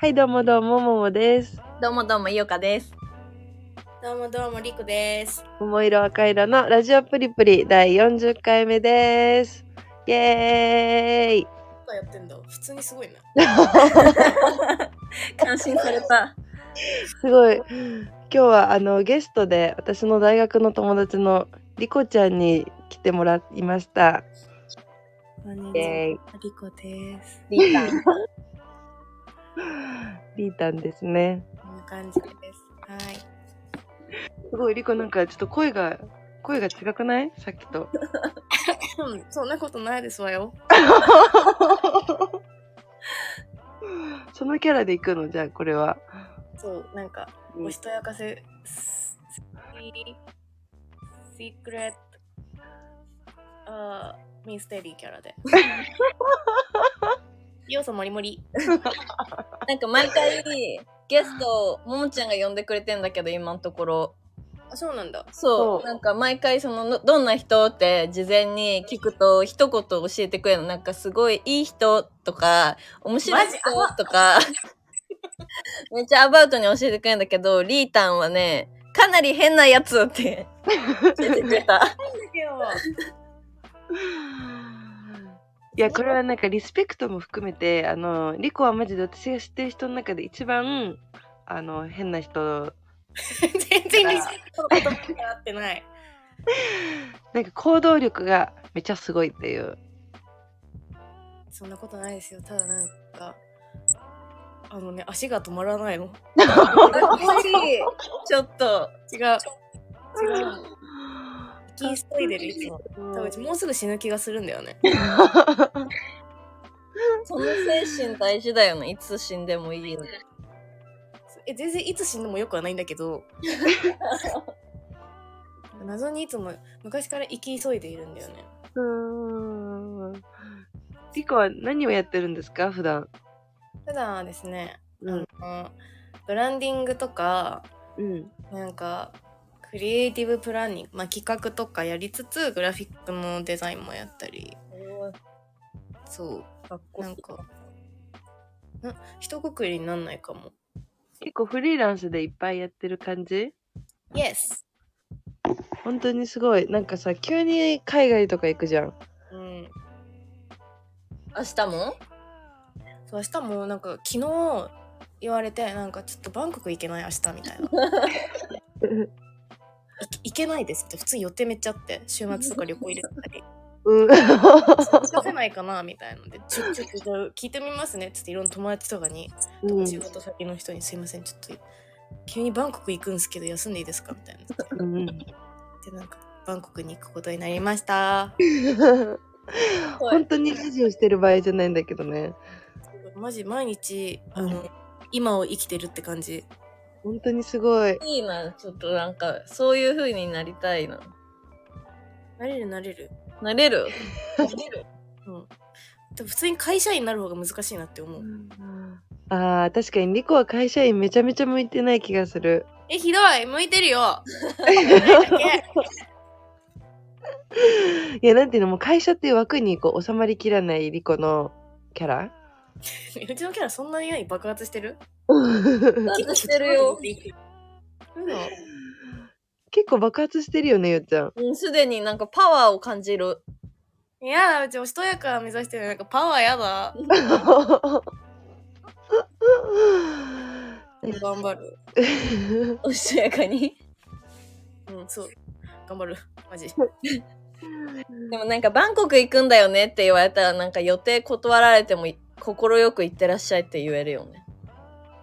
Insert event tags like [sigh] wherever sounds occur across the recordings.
はい、どうもどうも、ももです。どうもどうも、いおかです。どうもどうも、りくです。桃色赤色のラジオプリプリ第40回目です。イエーイ何やってんだ普通にすごいな。[laughs] 感心された。すごい。今日はあのゲストで私の大学の友達のリコちゃんに来てもらいました。こんにイエーイ。りこです。リー。リータンですね。こんな感じです。はい。すごい、リコなんかちょっと声が、声が違くない？さっきと。うん、そんなことないですわよ。[laughs] そのキャラで行くの？じゃあこれは。そう、なんか、うんおしとやかせ、スシークレット、ミステリーキャラで。[laughs] 要素もりもり。[laughs] なんか毎回、ゲスト、ももちゃんが呼んでくれてんだけど、今のところ。あ、そうなんだ。そう。なんか毎回、その、どんな人って事前に聞くと、一言教えてくれるの。なんかすごいいい人とか、面白い人とか、めっちゃアバウトに教えてくれるんだけど、リータンはね、かなり変なやつって教えてくれた。いやこれはなんかリスペクトも含めてあのリコはマジで私が知ってる人の中で一番あの変な人全然リスペクトの言葉に合ってない。[laughs] なんか行動力がめちゃすごいっていうそんなことないですよ。ただなんか、あのね、足が止まらないの。[laughs] ちょっと。違う。違う。息急いでるいつも。多分もうすぐ死ぬ気がするんだよね。[laughs] その精神大事だよね。いつ死んでもいいよね。え、全然いつ死んでもよくはないんだけど、[laughs] 謎にいつも昔から生き急いでいるんだよね。うーんリコは何をやってるんですか？普段普段はですね、うんブランディングとか、うんなんか、クリエイティブプランニング、まあ、企画とかやりつつ、グラフィックのデザインもやったり、そう。かっこいないんか、な、一括りになんないかも。結構フリーランスでいっぱいやってる感じ？Yes! 本当にすごいなんかさ急に海外とか行くじゃんうん。明日も？そう、明日もなんか昨日言われて、なんかちょっとバンコク行けない明日みたいな。[laughs] い行けないですって、普通に予定めっちゃあって、週末とか旅行入れたり。うん [laughs] 出せないかなみたいなので、ちょ、ちょっとじゃあ聞いてみますねっつっていろんな友達とかに、うん仕事先の人にすいません、ちょっと急にバンコク行くんですけど休んでいいですかみたいな。うんで、なんか、バンコクに行くことになりました。[laughs] 本当にラジオしてる場合じゃないんだけどねマジ毎日、あの、うん今を生きてるって感じ。本当にすごい。いいな、ちょっとなんか、そういう風になりたいな。なれるなれる。なれる？[laughs] うん。でも普通に会社員になる方が難しいなって思う。あー確かにリコは会社員めちゃめちゃ向いてない気がする。え、ひどい。向いてるよ。[laughs] いやなんていうのもう会社っていう枠にこう収まりきらないリコのキャラ？[laughs] うちのキャラそんなに爆発してる？発してるよ。[laughs] 嘘結構爆発してるよねよっちゃんうん、すでになんかパワーを感じる。いやだ、うちおしとやか目指してるなんかパワーやだ。[laughs] 頑張る。[laughs] おしとやかに。うん、そう。頑張る。マジ。でもなんか、バンコク行くんだよねって言われたら、なんか予定断られても、心よく行ってらっしゃいって言えるよね。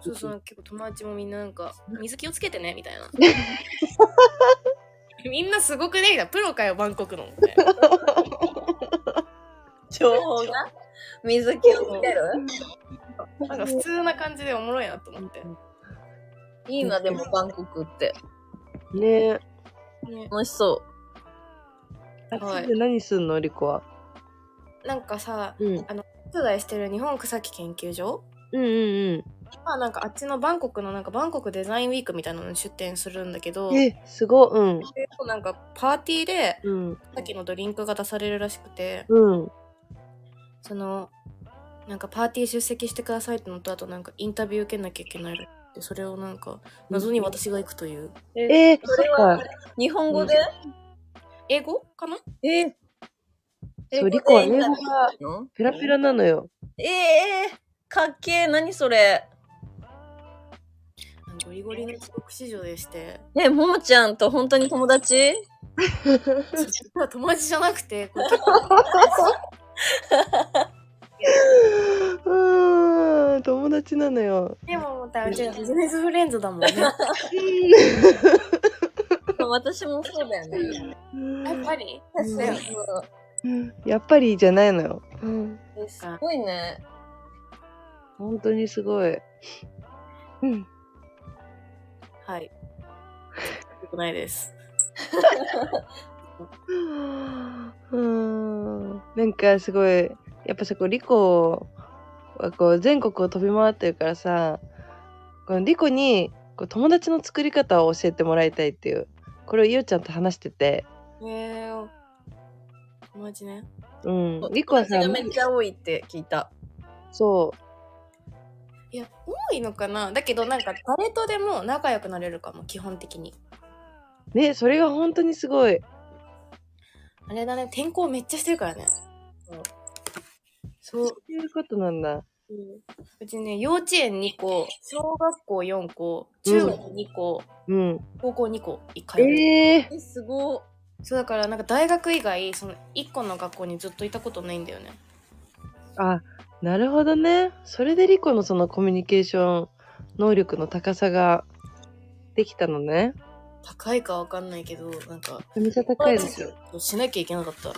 そうそう、結構友達もみんななんか、水気をつけてね、みたいな。[laughs] みんなすごくねみたいなプロかよ、バンコクの。みたいな。情報が？水気をつける？なんか普通な感じでおもろいなと思って。いいな、でもバンコクって。ね。ね、楽しそあはい。何すんのリコは？なんかさ、うん。取材してる日本草木研究所？うんうんまあなんかあっちのバンコクのなんかバンコクデザインウィークみたいなのに出展するんだけど、うんえすごうん。でなんかパーティーでうん。さっきのドリンクが出されるらしくて、うん。そのなんかパーティー出席してくださいってのとあとなんかインタビュー受けなきゃいけないでそれをなんか謎に私が行くという。ええー、そっか。日本語で？英語かな？えそう、リコは英語がの？ペラペラなのよ。ええかっけえ、何それ？ゴリゴリの帰国子女でしてえ、ももちゃんと本当に友達？実は友達じゃなくてうーん、友達なのよ。でもまたうちらビジネスフレンズだもんね私もそうだよね。やっぱり？やっぱりじゃないのよ。うん、えすごいね。本当にすごい。うん。はいよくないですうーん。なんかすごい、やっぱさ、こう、リコはこう、全国を飛び回ってるからさ、このリコにこう友達の作り方を教えてもらいたいっていう、これをゆうちゃんと話してて、えー、友達ねうん。リコはさ友達、がめっちゃ多いって聞いた。そいや多いのかな？だけどなんか誰とでも仲良くなれるかも基本的に。う。ね、それが本当にすごい。あれだね転校めっちゃしてるからね。そう。そう。いうことなんだ。うちね幼稚園2校小学校4校中学2校、うん。高校2校1回、えええ、すごそうだからなんか大学以外その1個の学校にずっといたことないんだよね。あ、なるほどね。それでリコのそのコミュニケーション能力の高さができたのね。高いかわかんないけどなんかめちゃめちゃ高いですよ。しなきゃいけなかった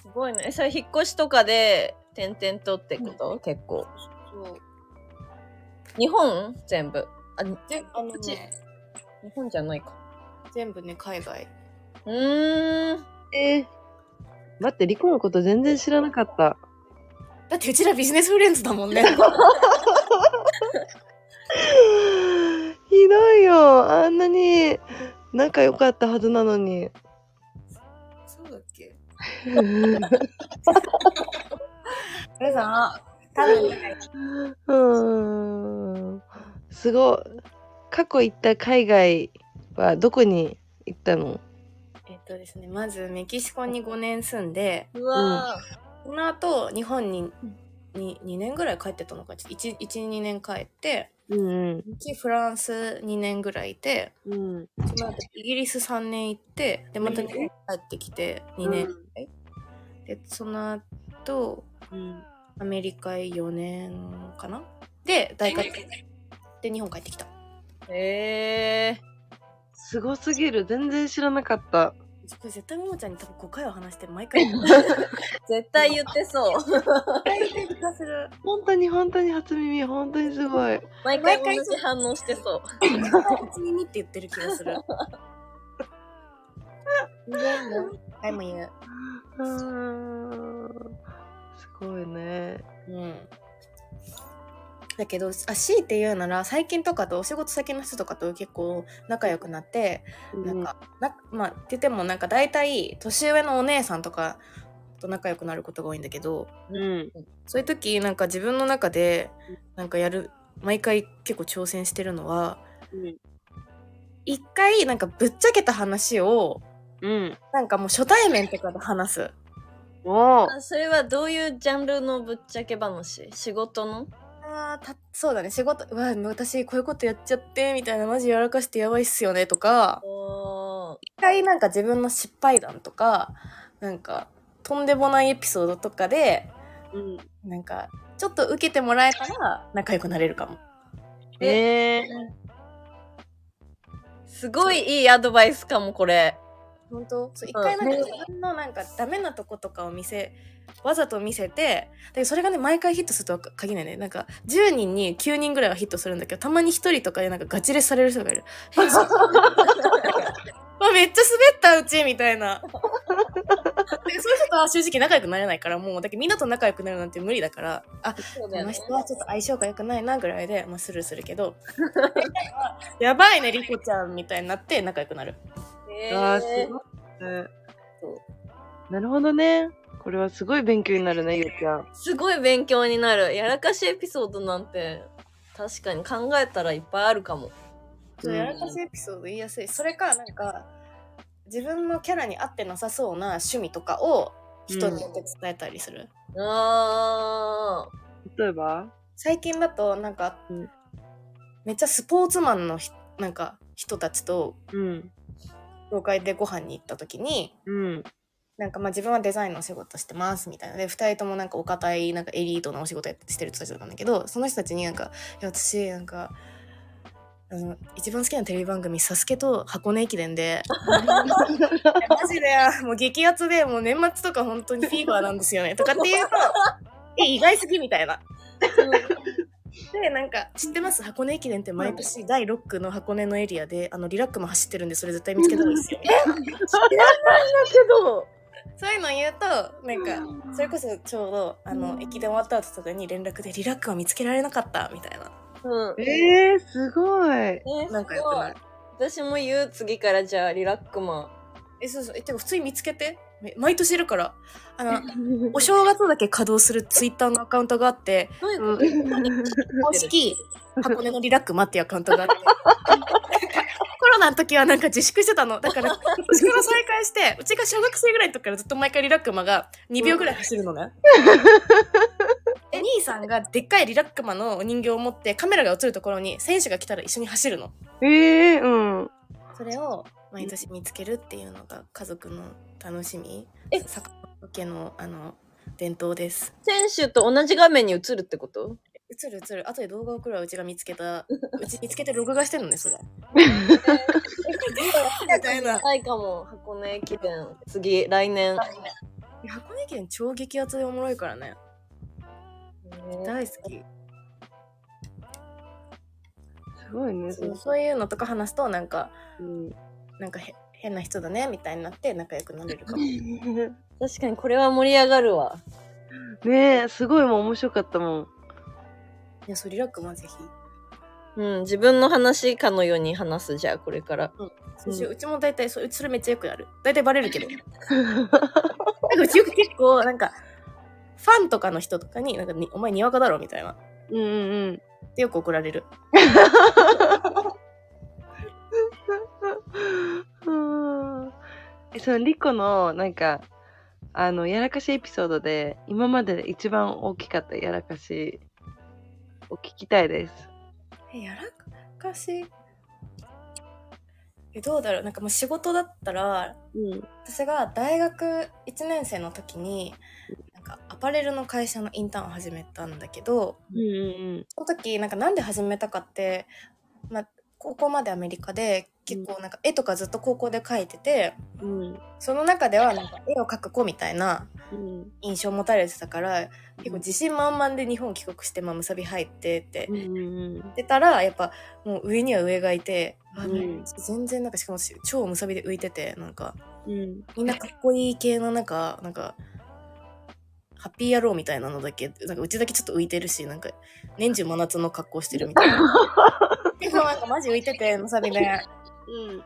すごいね。えそれ引っ越しとかで点々とってこと、結構。そう日本？全部？あ、日であのね本じゃないか。全部ね海外うーん。えー、待って、リコのこと全然知らなかった。だってうちらビジネスフレンズだもんねひどいよ。あんなに仲良かったはずなのに。そうだっけ？皆さん多分ねうーん。すごい。過去行った海外はどこに行ったの？えっとですねまずメキシコに5年住んでうわその後日本にに2年ぐらい帰ってたのか12年帰ってうんうん。フランス2年ぐらいいてうん。その後イギリス3年行ってでまた日本帰ってきて2年ぐらい、でその後うん。アメリカ4年かな？で大学で日本帰ってきたー。へえすごすぎる。全然知らなかった。これ絶対ももちゃんに多分5回は話してる毎回ー。[laughs] 絶対言ってそう。言って気がする本当に本当に初耳。本当にすごい。毎回同じ反応してそう。初耳って言ってる気がする何回も言うう。すごいね。うんだけどあ強いて言うなら最近とかとお仕事先の人とかと結構仲良くなって、なんかなまあって言ってもなんか大体年上のお姉さんとかと仲良くなることが多いんだけどうん。そういう時なんか自分の中でなんかやる毎回結構挑戦してるのはうん。一回なんかぶっちゃけた話をうん。なんかもう初対面とかで話すおそれはどういうジャンルのぶっちゃけ話？仕事の？たそうだね。仕事うわ私こういうことやっちゃってみたいなマジやらかしてやばいっすよねとか。一回なんか自分の失敗談とかなんかとんでもないエピソードとかでうん。なんかちょっと受けてもらえたら仲良くなれるかも。えー。すごいいいアドバイスかもこれ本当？そう一回なんか自分のなんかダメなとことかを見せわざと見せてでそれがね毎回ヒットするとは限らないね。なんか10人に9人ぐらいはヒットするんだけどたまに1人とかでなんかガチレスされる人がいる。[laughs] わめっちゃ滑ったうちみたいな。でそういう人とは正直仲良くなれないからもうだけどみんなと仲良くなるなんて無理だからあそうこの人はちょっと相性が良くないなぐらいで、まあ、スルーするけどやばいねリコちゃんみたいになって仲良くなるへあーすーごいねそうなるほどね。これはすごい勉強になるね、ゆうちゃん。すごい勉強になる。やらかしエピソードなんて、確かに考えたらいっぱいあるかも。そうやらかしエピソード言いやすいそれかなんか自分のキャラに合ってなさそうな趣味とかを人によって伝えたりする、あ例えば？最近だとなんか、うんめっちゃスポーツマンのひなんか人たちとうん。教会でご飯に行った時にうん。なんかまあ自分はデザインのお仕事してますみたいなで2人ともなんかお堅いなんかエリートなお仕事してる人たちだったんだけどその人たちになんか「いや私なんかあの一番好きなテレビ番組「サスケと箱根駅伝で [laughs] マジでもう激アツでもう年末とか本当にフィーバーなんですよねとかって言うと「え意外すぎ」みたいな。[laughs] でなんか知ってます？箱根駅伝って毎年第6区の箱根のエリアであのリラックも走ってるんでそれ絶対見つけた方がいいですよ。けど、そういうの言うとなんかそれこそちょうどあの駅伝終わった後とかに連絡でリラックは見つけられなかったみたいな。うん。えー、すごい。えなんかやってない。私も言う次からじゃあリラックマン。えそうそう。えてか普通に見つけて。め毎年いるから。あのお正月だけ稼働するツイッターのアカウントがあってどういうこと？公式箱根のリラックマっていうアカウントがあって。コロナの時はなんか自粛してたの。だから今年から再開してうちが小学生ぐらいの時からずっと毎回リラックマが2秒ぐらい走るのね、お兄さんがでっかいリラックマのお人形を持ってカメラが映るところに選手が来たら一緒に走るの。えー、うん。それを毎年見つけるっていうのが家族の楽しみ。え。坂本家のあの伝統です。選手と同じ画面に映るってこと？映る映る。後で動画送るわうちが見つけた。[laughs] うち見つけて録画してんのねそれ。[laughs] みたいなないかも、箱根駅伝。次、来年。箱根駅伝超激アツでおもろいからね。大好き。すごいね。そうそういうのとか話すとなんかうん。なんかへ変な人だねみたいになって仲良くなれるかも。[laughs] 確かにこれは盛り上がるわ。ねえ、すごいもう面白かったもん。いやそうリラックマぜひ。うん、自分の話かのように話す、じゃあこれから。そうしよう。うちも大体そうそれめっちゃよくやる。大体バレるけど。[laughs] なんかうちよく結構なんかファンとかの人とかになんかにお前にわかだろみたいな。うんうんうん。ってよく怒られる [laughs] [laughs] そのリコのなんかあのやらかしエピソードで今までで一番大きかったやらかしを聞きたいです。えやらかし？えどうだろう？なんかもう仕事だったらうん。私が大学1年生の時になんかアパレルの会社のインターンを始めたんだけどうんうんその時なんかなんで始めたかって、まあ、高校までアメリカで結構なんか絵とかずっと高校で描いててうん。その中ではなんか絵を描く子みたいなうん。印象を持たれてたから結構自信満々で日本帰国して、まあ、むさび入ってって言ってたらやっぱもう上には上がいて、あうん。全然なんかしかも超むさびで浮いててなんかうん。みんなかっこいい系のなんかなんかハッピー野郎みたいなのだけなんかうちだけちょっと浮いてるしなんか年中真夏の格好してるみたいな。[laughs] でもなんかマジ浮いててむさびでうん。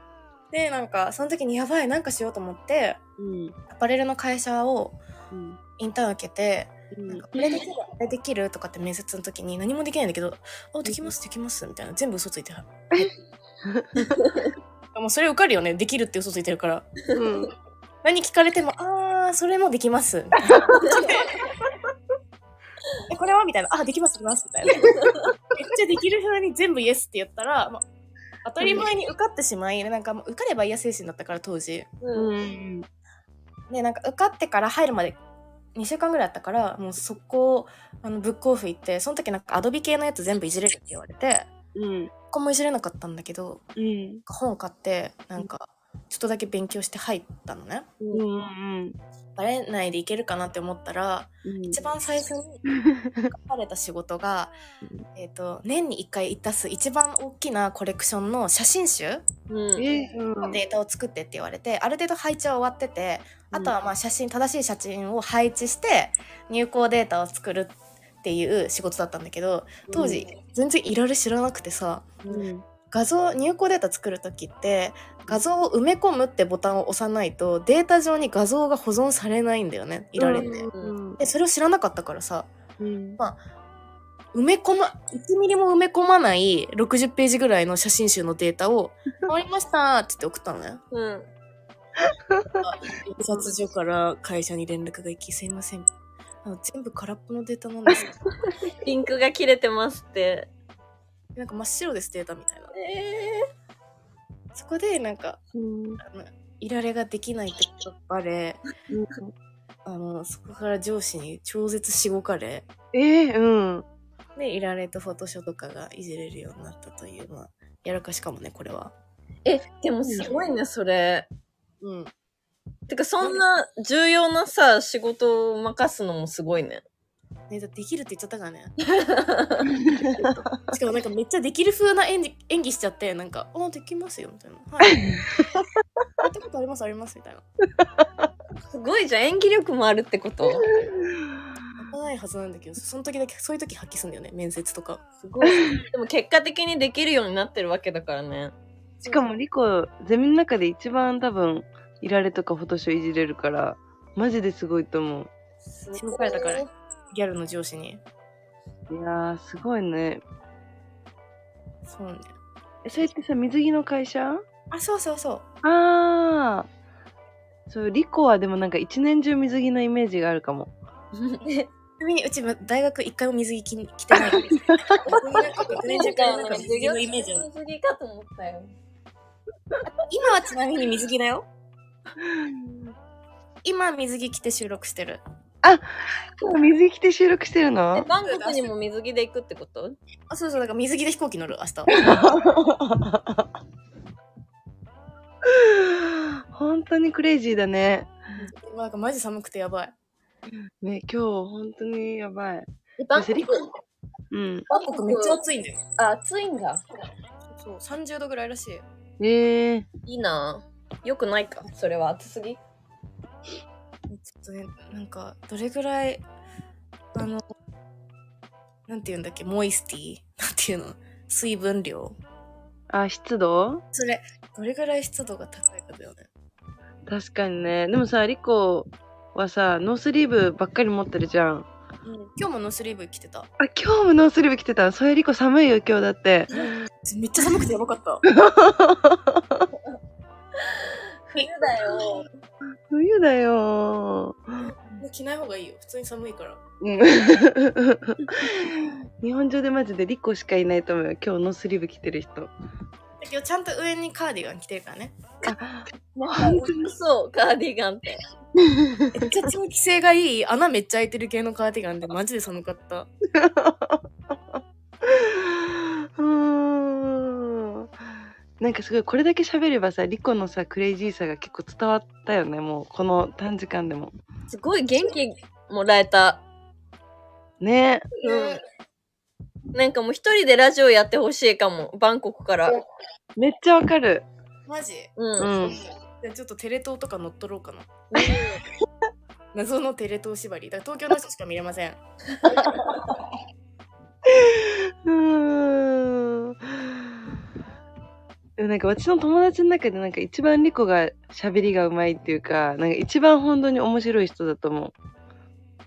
でなんかその時にやばいなんかしようと思ってうん。アパレルの会社をうん。インターン受けてうん。なんかこれできるあれできるとかって面接の時に何もできないんだけど「あできますできます」みたいな全部嘘ついてる。[laughs] もうそれ受かるよねできるって嘘ついてるから。うん。何聞かれても「あーそれもできます」[laughs] みたいなえこれは？みたいな「あできますできます」みたいな。[laughs] めっちゃできる風に全部イエスって言ったら、まあ、当たり前に受かってしまいなんかもう受かれば嫌精神だったから当時。ううん。んでなんか受かってから入るまで2週間ぐらいあったからもう速攻あのブックオフ行ってその時なんかアドビ系のやつ全部いじれるって言われてうん。一個もいじれなかったんだけどうん。本買ってなんかちょっとだけ勉強して入ったのね。うんうんバレないでいけるかなって思ったらうん。一番最初に書かれた仕事が、えー、と年に1回出す一番大きなコレクションの写真集のデータを作ってって言われてある程度配置は終わっててあとはまあ写真正しい写真を配置して入稿データを作るっていう仕事だったんだけど当時全然いられ知らなくてさ画像入稿データ作る時って画像を埋め込むってボタンを押さないとデータ上に画像が保存されないんだよね。いられて、うん。でそれを知らなかったからさうん。埋め込ま1ミリも埋め込まない60ページぐらいの写真集のデータを [laughs]「終わりました」って言って送ったのね。うん。印刷所から会社に連絡が行き「すいませんあの全部空っぽのデータなんです」[laughs] リンクが切れてますって。なんか真っ白ですデータみたいな。えそこでなんかうんあのいられができないってことがバレあのそこから上司に超絶しごかれえー、うん。でいられとフォトショーとかがいじれるようになったというまあやらかしかもねこれはー、え、でもすごいね、それ。うんてか、そんな重要なさ、仕事を任すのもすごいね。ねだできるって言っちゃったからね [laughs] しかもなんかめっちゃできる風な演技演技しちゃってなんか「あできますよ」みたいな「はい」[laughs] やったことありますあります」みたいなすごいじゃん。演技力もあるってことないはずなんだけどその時だけそういう時発揮するんだよね面接とかすごい。でも結果的にできるようになってるわけだからね。しかもリコ、ゼミの中で一番多分、いられとかフォトショーいじれるから、マジですごいと思う。しごかれたからギャルの上司にいやー、すごいね。そうねえ、それってさ、水着の会社？あそうそうそうあー。そう、リコはでもなんか一年中水着のイメージがあるかも。[laughs] ちなみにうち大学一回も水着着に着てない。逆になんか学年中からなんか水着のイメージある。水着かと思ったよ。今はちなみに水着だよ。今水着着て収録してる。今水着着て収録してるえ、のバンコクにも水着で行くってこと？あ、そうそう、だから水着で飛行機乗る、明日。[laughs] 本当にクレイジーだね。なんかマジ寒くてやばい。ね、今日本当にやばい。え、バンコク？うん。バンコクめっちゃ暑いんだよ。あ、暑いんだ。そう、30度ぐらいらしい。えー、いいなよくないか？それは暑すぎとね、なんか、どれぐらい、あの、なんて言うんだっけ、モイスティ [laughs] なんていうの？水分量？あ、湿度？それ、どれぐらい湿度が高いかだよね。確かにね。でもさ、リコはさ、ノースリーブばっかり持ってるじゃん。うん、今日もノースリーブ着てた。あ、今日もノースリーブ着てた？それリコ寒いよ、今日だって。めっちゃ寒くてやばかった。[laughs] 冬だよ。冬だよもう着ない方がいいよ。普通に寒いから。うん [laughs] 日本中でマジでリコしかいないと思うよ。今日ノースリーブ着てる人。だけどちゃんと上にカーディガン着てるからね。なんかそう、カーディガンって。めっちゃ通気性がいい穴めっちゃ開いてる系のカーディガンでマジで寒かった。うーんなんかすごいこれだけ喋ればさリコのさクレイジーさが結構伝わったよねもうこの短時間でもすごい元気もらえた。ねうん。なんかもう一人でラジオやってほしいかも。バンコクから。めっちゃわかるマジ？うん。うんじゃあちょっとテレ東とか乗っ取ろうかな。[laughs] 謎のテレ東縛り。だから東京の人しか見れません。[laughs] うーんでもなんか私の友達の中でなんか一番リコが喋りがうまいっていうかなんか一番本当に面白い人だと思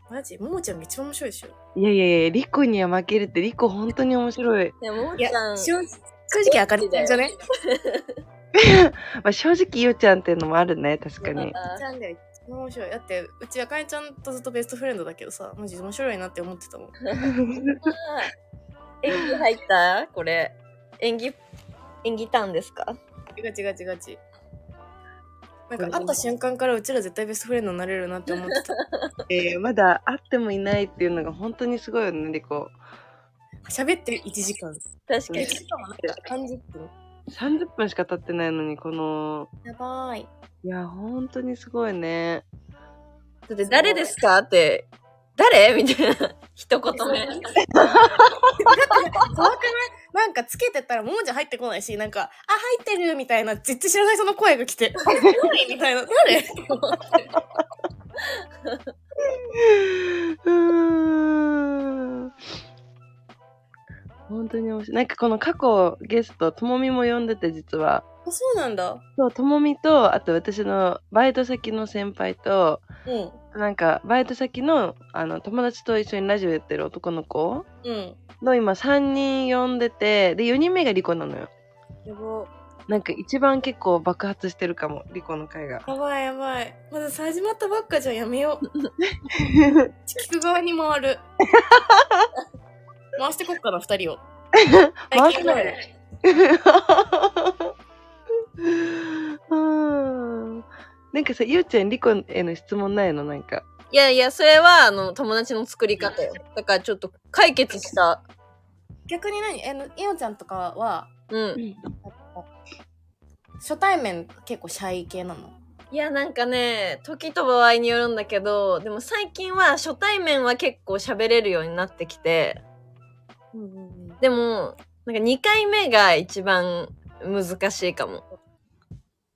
マジ？ももちゃんが一番面白いでしょ。ういやいやいやリコには負けるってリコ本当に面白い、でも、もいやーちゃん、正正直明るいじゃね [laughs] まあ、正直ゆうちゃんっていうのもあるね確かにちゃんだよ。一番面白い。だって、うちあかねちゃんとずっとベストフレンドだけどさ、マジ面白いなって思ってたもん。[laughs] 演技入った？これ。演技、演技ターンですか？ガチガチガチ。なんか会った瞬間からうちら絶対ベストフレンドになれるなって思ってた。[laughs] えー、まだ会ってもいないっていうのが本当にすごいよねリコ喋ってる1時間。確かに1。時間もないか30分。30分しか経ってないのにこのやばい。いや本当にすごいねだって誰ですか？って、誰？[laughs] みたいな。一言目。[laughs] 怖くない？なんかつけてたらももちゃん入ってこないし、なんか、あ、入ってるみたいな、絶対知らない人の声が来て、[laughs] 何みたいな、誰？うーん本当に面白い。なんかこの過去ゲスト、ともみも呼んでて実は。あそうなんだそう、ともみと、あと私のバイト先の先輩と、うんなんかバイト先のあの友達と一緒にラジオやってる男の子うんの今3人呼んでて、で、4人目がリコなのよ。やばなんか一番結構爆発してるかも、リコの回が。やばいやばいまだ始まったばっかじゃんやめよう [laughs] 聞く側に回る [laughs] 回してこっかな二人を [laughs] 回して [laughs] なんかさ、ゆうちゃん、リコへの質問ないの？なんか。いやいや、それは、あの、友達の作り方よ。だからちょっと解決した。逆に何？えのいおちゃんとかはうん。初対面結構シャイ系なの？いや、なんかね、時と場合によるんだけど、でも最近は初対面は結構喋れるようになってきて、うんうんうん。でも、なんか2回目が一番難しいかも。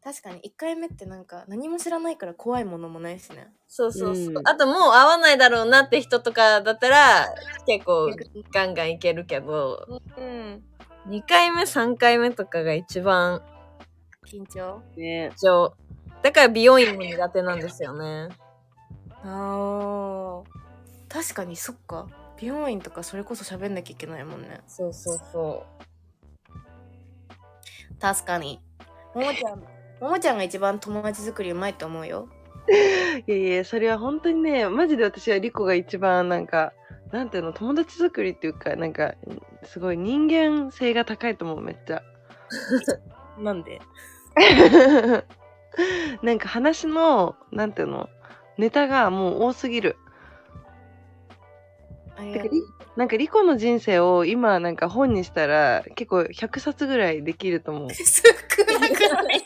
確かに1回目ってなんか何も知らないから怖いものもないしね。そうそうそう。うん。あともう会わないだろうなって人とかだったら、結構ガンガンいけるけど、うん。2回目、3回目とかが一番緊張？ね。一応。だから美容院も苦手なんですよね。あー。確かにそっか美容院とかそれこそ喋んなきゃいけないもんね。そうそうそ確かに。ももちゃんももちゃんが一番友達作りうまいと思うよ。[laughs] いやいや、それは本当にね、マジで私はリコが一番なんか、なんていうの、友達作りっていうか、なんか、すごい人間性が高いと思う、めっちゃ。[laughs] なんで？[laughs] なんか話の、なんていうの、ネタがもう多すぎる。なんかリコの人生を今なんか本にしたら結構100冊ぐらいできると思う。う少なくない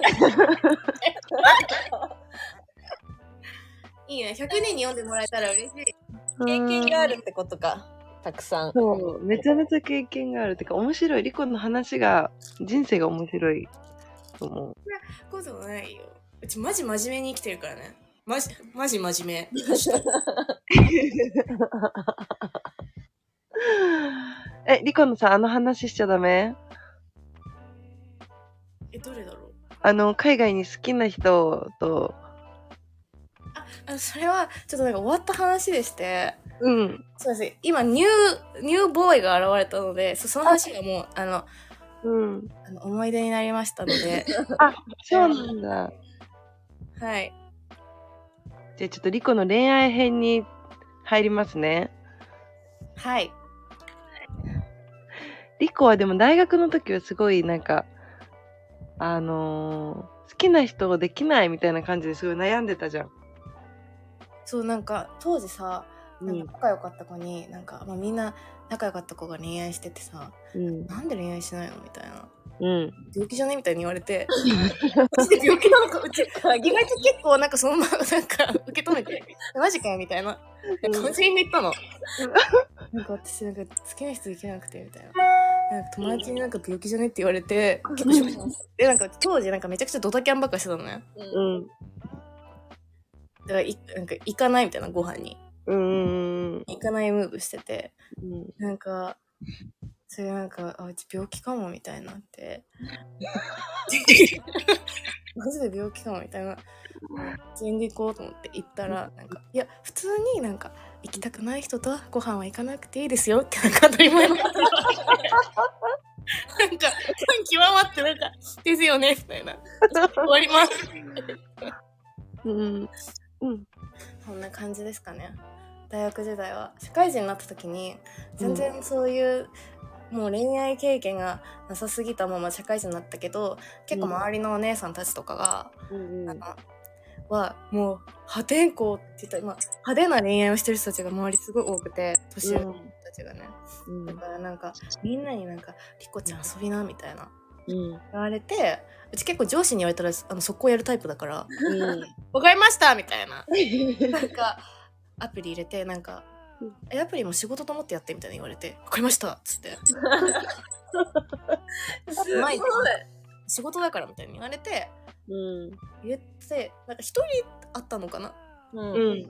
いいね100人に読んでもらえたら嬉しいう。経験があるってことか。たくさん。そう、めちゃめちゃ経験がある。てか面白い。リコの話が、人生が面白いと思う。ことないようちマジ真面目に生きてるからねマジマジ真面目 [laughs] [laughs] え、リコのさ、あの話しちゃダメ？えどれだろう？あの、海外に好きな人と、あそれはちょっとなんか終わった話でしてうん。そうですね今ニューニューボーイが現れたのでそその話がもうあのうん。あの思い出になりましたので [laughs] そうなんだ。はいじゃあちょっとリコの恋愛編に入りますね。はいリコはでも大学の時はすごいなんか、あのー好きな人をできないみたいな感じですごい悩んでたじゃん。そうなんか当時さうんなんか。仲良かった子になんか、まあ、みんな仲良かった子が恋愛しててさうん。なんで恋愛しないのみたいなうん。病気じゃねみたいに言われてマジで病気なのかうち意外と結構なんかそのままなんか受け止めてマジかよみたいなうんカウンセリング行ったのなんか私なんか好きな人できなくてみたいななんか友達になんか病気じゃねって言われて結構ショックでなんか当時なんかめちゃくちゃドタキャンばっかしてたのねう。うんん。だからいなんか行かないみたいなご飯にうん。行かないムーブしててうん。なんか、それなんか、あ、うち病気かもみたいになって。[laughs] マジで病気かもみたいな。全員で行こうと思って行ったら、なんか、いや、普通になんか、行きたくない人とはご飯は行かなくていいですよって、なんか当たり前のこと。なんか、極まって、なんか、ですよねみたいな。終わります。うん。うん。そんな感じですかね大学時代は社会人になった時に全然そういう、もう恋愛経験がなさすぎたまま社会人になったけど結構周りのお姉さんたちとかが、うんあのはもう破天荒って言ったら、まあ、派手な恋愛をしてる人たちが周りすごい多くて年上の人たちがね、うんだからなんかみんなになんか「リコちゃん遊びな」みたいなうん。言われてうち結構上司に言われたらあの速攻やるタイプだからうん。[laughs]「わかりました!」みたいな [laughs] なんかアプリ入れてなんかうん「えアプリも仕事と思ってやって」みたいな言われて「わかりました!」っつって [laughs] すごいまあ。仕事だからみたいに言われてうん。言ってなんか一人あったのかな？うんうん。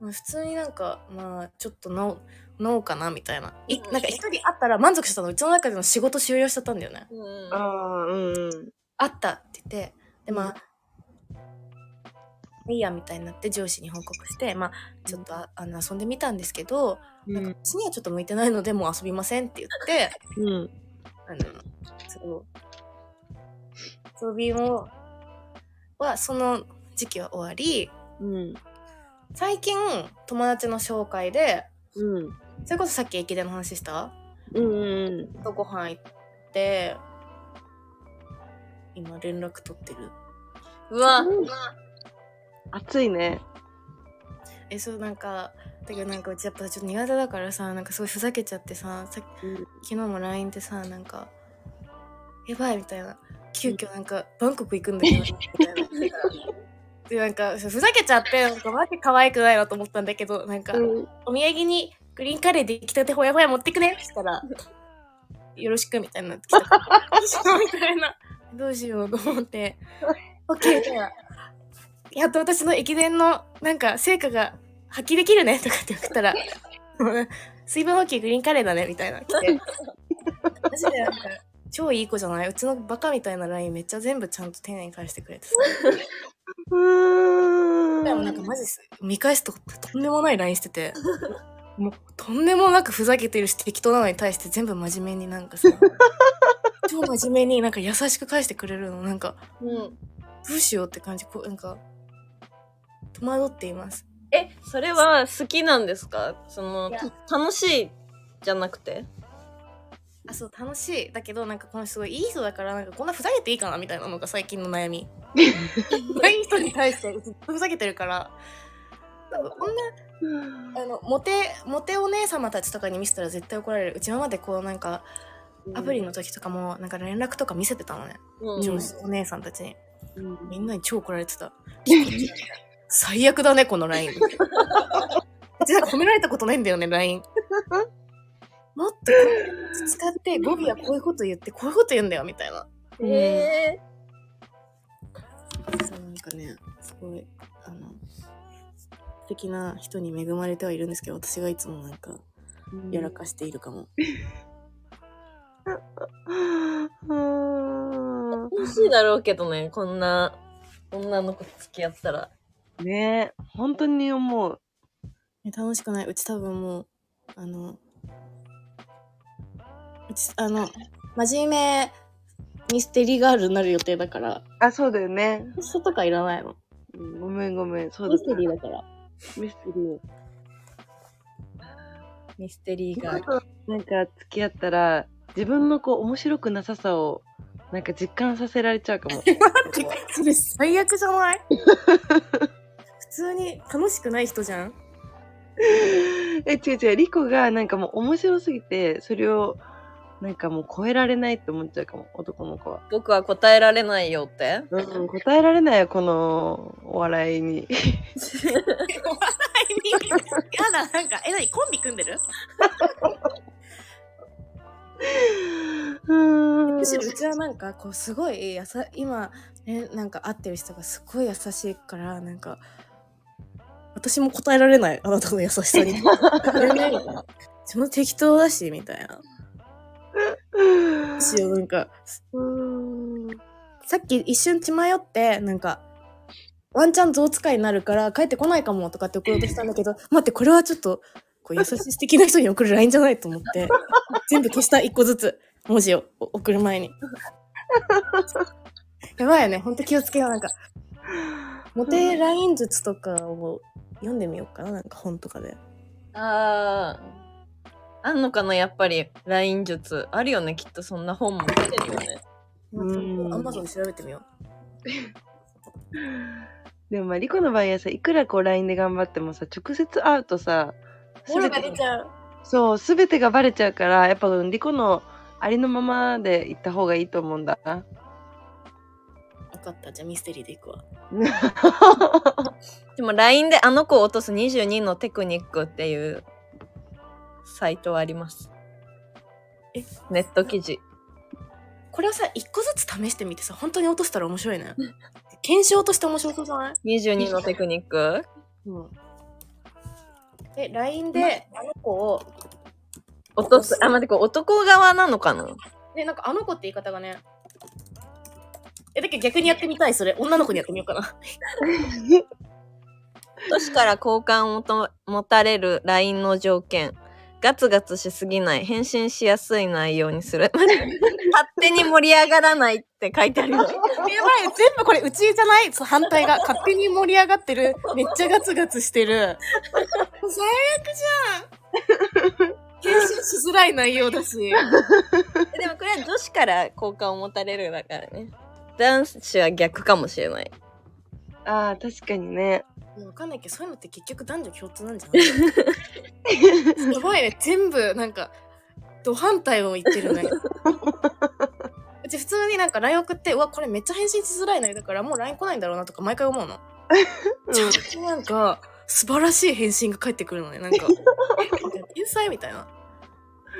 まあ、普通になんかまあちょっとノーノーかなみたいな。いうんなんか一人会ったら満足したのうちの中での仕事終了しちゃったんだよね。うんああ、うんうん。会ったって言ってでまあ、いいやみたいになって上司に報告してまあちょっとああの遊んでみたんですけど、なんか私にはちょっと向いてないのでもう遊びませんって言ってうん。あのそう遊びもはその時期は終わりうん。最近友達の紹介でうん。それこそさっき駅伝の話した？うんうん。とご飯行って今連絡取ってる？うわ、暑いね。えそうなんかだけどなんかうちやっぱちょっと苦手だからさなんかすごいふざけちゃってささうん。昨日も LINE でさなんか「やばい」みたいな急遽なんかバンコク行くんだけどみたいな。でなんかふざけちゃってなんかマジ可愛くないなと思ったんだけどなんか、うん。お土産にグリーンカレーできたてほやほや持ってくね？そしたらよろしくみたいになってきた。みたいなどうしようと思って「OK」じゃあやっと私の駅伝のなんか成果が発揮できるね？とかって送ったら [laughs] 水分補給グリーンカレーだねみたいな来て。マジでなんか超いい子じゃない？うちのバカみたいな LINE めっちゃ全部ちゃんと丁寧に返してくれてさ。うーん。でもなんかマジです。見返すととんでもない LINE してて。もうとんでもなくふざけてるし適当なのに対して全部真面目になんかさ超真面目になんか優しく返してくれるの。なんかうん。どうしようって感じ。こうなんか戸惑っています。え、それは好きなんですか？その楽しいじゃなくて？あそう楽しい。だけどなんかこの人すごいいい人だからなんかこんなふざけていいかなみたいなのが最近の悩み。[laughs] いい人に対してずっとふざけてるから。こんなあのモテモテお姉様たちとかに見せたら絶対怒られる。うち今までこうなんかアプリの時とかもなんか連絡とか見せてたのね、うん。お姉さんたちに。うん。みんなに超怒られてた。最悪だねこの LINE うちなんか褒められたことないんだよね LINE [laughs] もっとこう使って語尾はこういうこと言ってこういうこと言うんだよみたいな。えそうなんかねすごいあの素敵な人に恵まれてはいるんですけど私がいつもなんかやらかしているかも、うんー、楽しいだろうけどね、こんな女の子と付き合ったら。ねえ、本当に思う。え楽しくない。うち多分もうあのあの真面目ミステリーガールになる予定だからあ、そうだよね。嘘とかいらないのうんごめんごめん。そうだミステリーだからミステリー。ミステリーが。なんか付き合ったら、自分のこう面白くなささを、なんか実感させられちゃうかも。それ最悪じゃない？[laughs] 普通に楽しくない人じゃん？え、違う違う。リコがなんかもう面白すぎて、それを、なんかもう超えられないって思っちゃうかも、男の子は。僕は答えられないよって。うん、答えられないよ、このお笑いに。やだなんかえ何コンビ組んでる？[laughs] うーん。むしろうちはなんかこうすごいやさ今ねなんか会ってる人がすごい優しいからなんか私も答えられない。あなたの優しさに。[laughs] えねみたいなその適当だしみたいなむしろなんか。さっき一瞬血迷ってなんかワンチャン象使いになるから帰ってこないかもとかって送ろうとしたんだけど待ってこれはちょっとこう優しい素敵な人に送る LINE じゃないと思って全部消した一個ずつ文字を送る前に。やばいよね。ほんと気をつけよう。なんかモテ LINE 術とかを読んでみようかな。なんか本とかで。あー。あんのかなやっぱり。LINE 術。あるよね、きっと。そんな本も出てるよね。うん。アマゾン調べてみよ [laughs] でもまあ、リコの場合はさ、いくらこう LINE で頑張ってもさ、直接会うとさ、うモラがて出ちゃう。そう、すべてがバレちゃうから、やっぱリコのありのままで行った方がいいと思うんだ。な。分かった。じゃあミステリーでいくわ。[laughs] でも LINE であの子を落とす22のテクニックっていうサイトはあります。え？ネット記事。これをさ一個ずつ試してみてさ本当に落としたら面白いね [laughs] 検証として面白そうじゃない22のテクニック？うんで、LINE であの子を、落とす？あ、待って、これ男側なのかな？で、なんかあの子って言い方がね、え、だけど逆にやってみたい、それ。女の子にやってみようかな。[laughs] 年から好感をと持たれる LINE の条件。ガツガツしすぎない。返信しやすい内容にする。[laughs] 勝手に盛り上がらないって書いてあるよ。[laughs] やばい、全部これうちじゃない？反対が。勝手に盛り上がってる。めっちゃガツガツしてる。最悪じゃん。返信しづらい内容だし。でもこれは女子から好感を持たれるだからね。男子は逆かもしれない。ああ、確かにね。わかんないけど、そういうのって結局男女共通なんじゃない？[laughs] やばいね、全部、なんか、ド反対を言ってるね。うち普通になんか LINE 送って、うわ、これめっちゃ返信しづらい内容だから、もう LINE 来ないんだろうなとか毎回思うの。ちゃんとなんか、素晴らしい返信が返ってくるのね。なんか、え天才みたいな。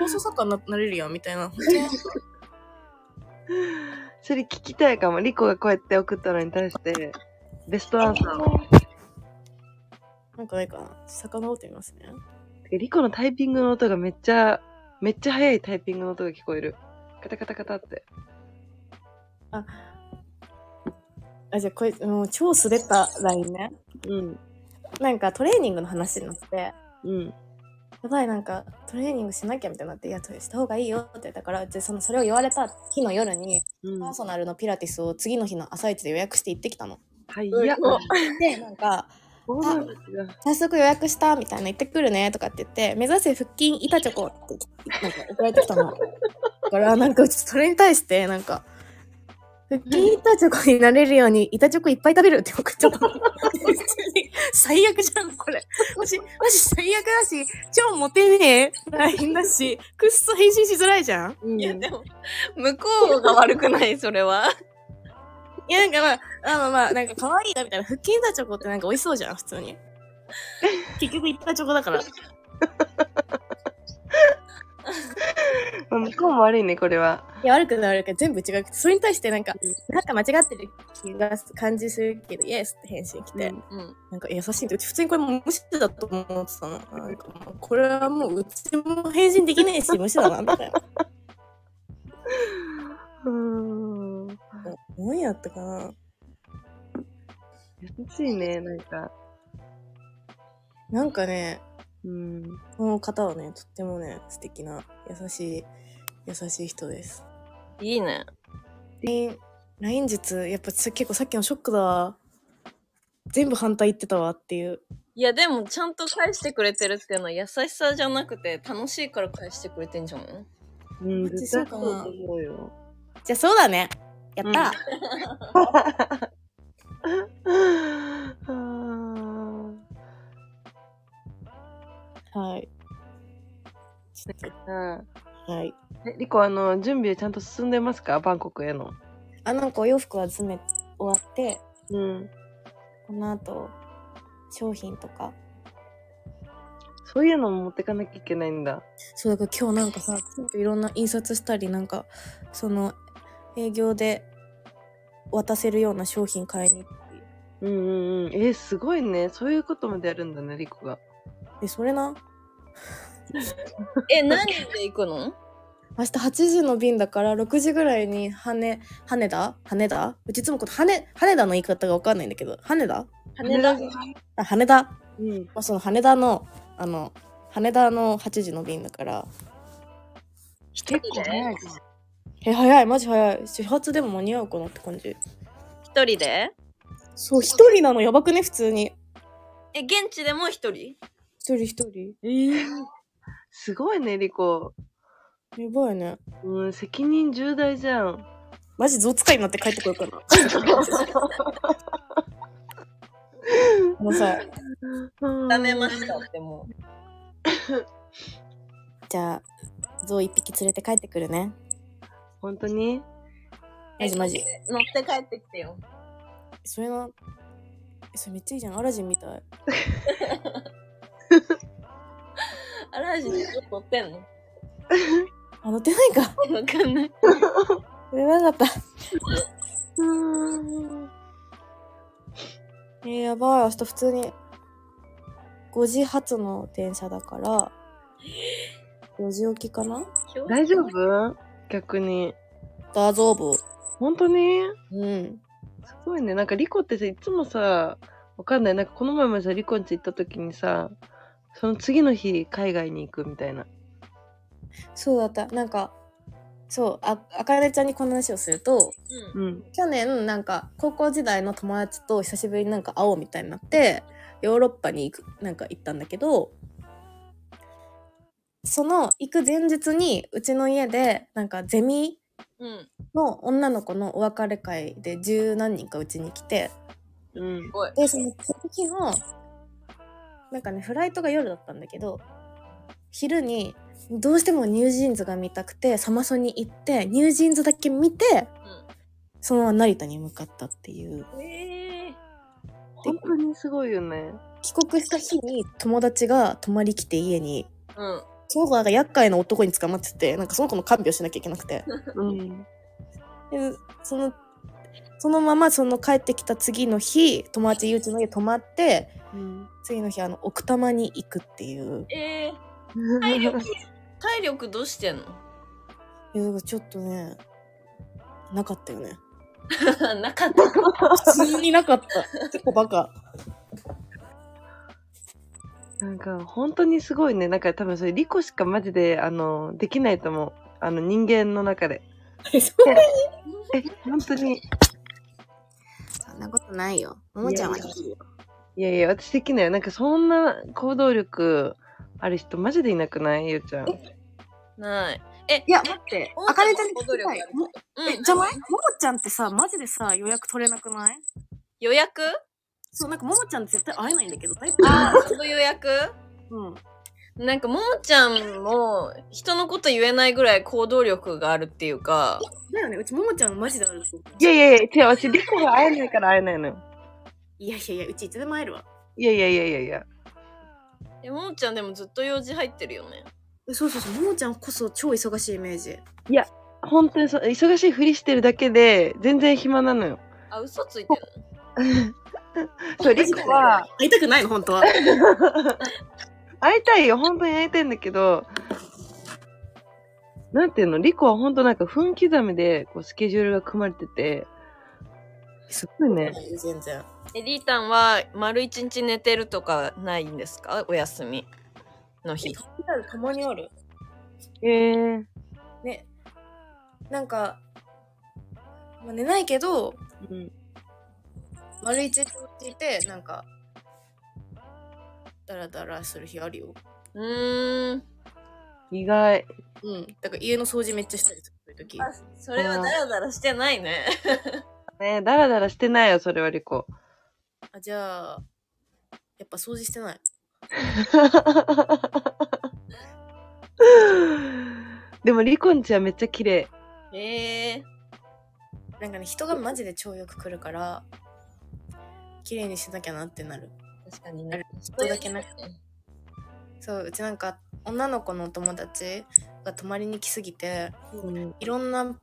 放送作家にななれるやんみたいな。本当にそれ聞きたいかも。リコがこうやって送ったのに対して、ベストアンサーを。なんかないかな。遡ってみますね。リコのタイピングの音がめっちゃ、めっちゃ速いタイピングの音が聞こえる。カタカタカタって。あ、じゃあこれ、もう超滑った LINE ね。うん。なんかトレーニングの話になって、うん。やばい、なんかトレーニングしなきゃみたいになって、いや、した方がいいよって言ったから、でそのそれを言われた日の夜に、うん。パーソナルのピラティスを次の日の朝一で予約して行ってきたの。はいや。で、なんか。早速予約したみたいな、行ってくるねとかって言って、目指せ腹筋板チョコってなんか送られてきたの。だから、なんかそれに対して、なんか、腹筋板チョコになれるように板チョコいっぱい食べるって送っちゃった最悪じゃん、これ。マジ、マジ最悪だし、超モテねえ LINE だし、くっそ返信しづらいじゃん。うんいや、でも、向こうが悪くない、それは。いや、なんかまあ、あのまあ、なんか可愛いなみたいな、腹筋板チョコってなんか美味しそうじゃん、普通に。[laughs] 結局板チョコだから。まあ向こうも悪いね、これは。いや、悪くない悪くない。全部違くて、それに対してなんか、なんか間違ってる気がす感じするけど、イエスって返信来て、うんうん。なんか優しいんで、うち普通にこれもう無視だと思ってたの。なんかもうこれはもううちも返信できねえし、無視だな、みたいな。うーん。何やったかな優しいね、なんか。なんかね、うん。この方はね、とってもね、素敵な、優しい、優しい人です。いいね。LINE、LINE 術、やっぱさ結構さっきのショックだわ。全部反対言ってたわっていう。いや、でも、ちゃんと返してくれてるっていうのは優しさじゃなくて、楽しいから返してくれてんじゃん。うん、絶対そうと思うよ。じゃあそうだね。やった、うん [laughs] はい。あはい。え、リコ、あの、準備はちゃんと進んでますか？バンコクへの。あ、なんかお洋服は詰め終わって、うん。この後、商品とか。そういうのも持ってかなきゃいけないんだ。そう、だから今日なんかさ、ちょっといろんな印刷したり、なんか、その、営業で渡せるような商品買いに行って。うんうんうん。えーすごいね。そういうことまでやるんだね、リコが。え、それな？[laughs] え、何で行くの？明日8時の便だから6時ぐらいに羽羽田？羽田？うちいつもこの羽羽田の言い方がわかんないんだけど羽田？羽田あ羽田、うん。まあ、その羽田のあの羽田の8時の便だから結構早いじゃん。え早い。マジ早い。始発でも間に合うかなって感じ。一人で？そう一人なの。やばくね？普通に。え、現地でも一人？一人一人。えすごいね、リコ。やばいね。うん、責任重大じゃん。マジゾウ使いになって帰ってこようかな。あのさダメましたってもう。じゃあゾウ一匹連れて帰ってくるね本当に？マジマジ。乗って帰ってきてよ。それなえそれめっちゃいいじゃん。アラジンみたい。アラジン乗ってんの？あ乗ってないか。わかんない。乗れなかった。うん。えー、やばい。明日普通に5時発の電車だから、4時起きかな？大丈夫？逆に。大丈夫。本当に？うん。すごいね。なんかリコってさ、いつもさ、わかんない。なんかこの前もさ、リコんち行った時にさ、その次の日海外に行くみたいな。そうだった。なんか、そう、あ、あかねちゃんにこの話をすると、うん。うん。去年なんか高校時代の友達と久しぶりになんか会おうみたいになってヨーロッパに行くなんか行ったんだけどその行く前日にうちの家でなんかゼミうん。の女の子のお別れ会で十何人かうちに来てうん。でその日のなんかねフライトが夜だったんだけど昼にどうしても NewJeansが見たくてサマソに行って NewJeansだけ見てそのまま成田に向かったっていううん。ええ本当にすごいよね。帰国した日に友達が泊まり来て家にうん。その子なんか厄介な男に捕まっててなんかその子の看病しなきゃいけなくて。うん。でそのそのままその帰ってきた次の日友達ゆうちの家泊まってうん。次の日あの奥多摩に行くっていう。ええ [laughs] 体力、体力どうしてんの？いやだからちょっとねなかったよね。[laughs] なかった。普通になかった。結構バカなんか本当にすごいね。なんか多分それリコしかマジであのできないと思う。あの人間の中で。えそんなえ、本当に。そんなことないよももちゃんはできるよいやいや、私できないよ。なんかそんな行動力ある人マジでいなくない？ゆうちゃん。ない。え、いや待ってあかねちゃんに行動力ある聞きたいもうんえじゃないももちゃんってさマジでさ予約取れなくない？予約？そうなんかももちゃん絶対会えないんだけど [laughs] 大ああ、その予約？うんなんか、ももちゃんも、人のこと言えないぐらい行動力があるっていうか、だよねうちももちゃんマジであるいやいやいや、違う、私リコが会えないから会えないのよ。いやいやいやうちいつでも会えるわいやいやいやいやいや。え、ももちゃんでもずっと用事入ってるよね。えそうそうそうももちゃんこそ超忙しいイメージ本当にそう忙しいふりしてるだけで全然暇なのよ。あ、嘘ついてる [laughs] [laughs] そう、リコは、会いたくない。の本当は。[laughs] 会いたいよ、本当に会いたいんだけど、なんていうの、リコは本当なんか分刻みでこうスケジュールが組まれてて、すごいね。全然え、リータンは丸一日寝てるとかないんですか？お休みの日。たまにある。えー、ね。なんか、まあ、寝ないけどうん。丸一日落ちてなんかダラダラする日あるようーん。意外。うんだから家の掃除めっちゃしたりする時あ、それはダラダラしてないね。[laughs] ねだらだらしてないよ、それはリコ。あじゃあやっぱ掃除してない [laughs] でもリコんちはめっちゃ綺麗。ええなんかね人がマジで超よく来るから綺麗にしなきゃなってなる確かにあれね。人だけなくそううちなんか女の子のお友達が泊まりに来すぎてうん。いろんな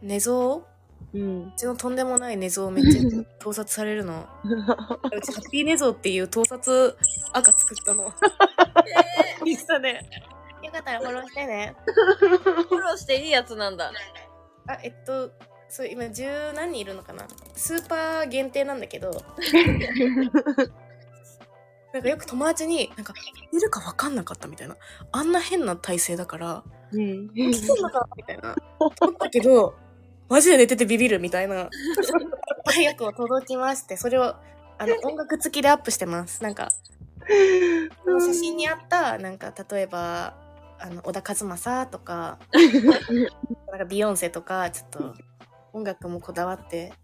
寝相うんう。ちのとんでもない寝相めっちゃ [laughs] 盗撮されるの [laughs] うちハッピー寝相っていう盗撮赤作ったのインスタでよかったらフォローしてね [laughs] フォローしていいやつなんだ。あえっとそう今十何人いるのかな？スーパー限定なんだけど。[laughs] なんかよく友達になんかいるか分かんなかったみたいな。あんな変な体勢だからうん。来てんのかなみたいな。思ったけどマジで寝ててビビるみたいな。早く届きましてそれをあの音楽付きでアップしてます。なんか写真にあったなんか例えばあの小田和正とか [laughs] なんかビヨンセとかちょっと音楽もこだわって。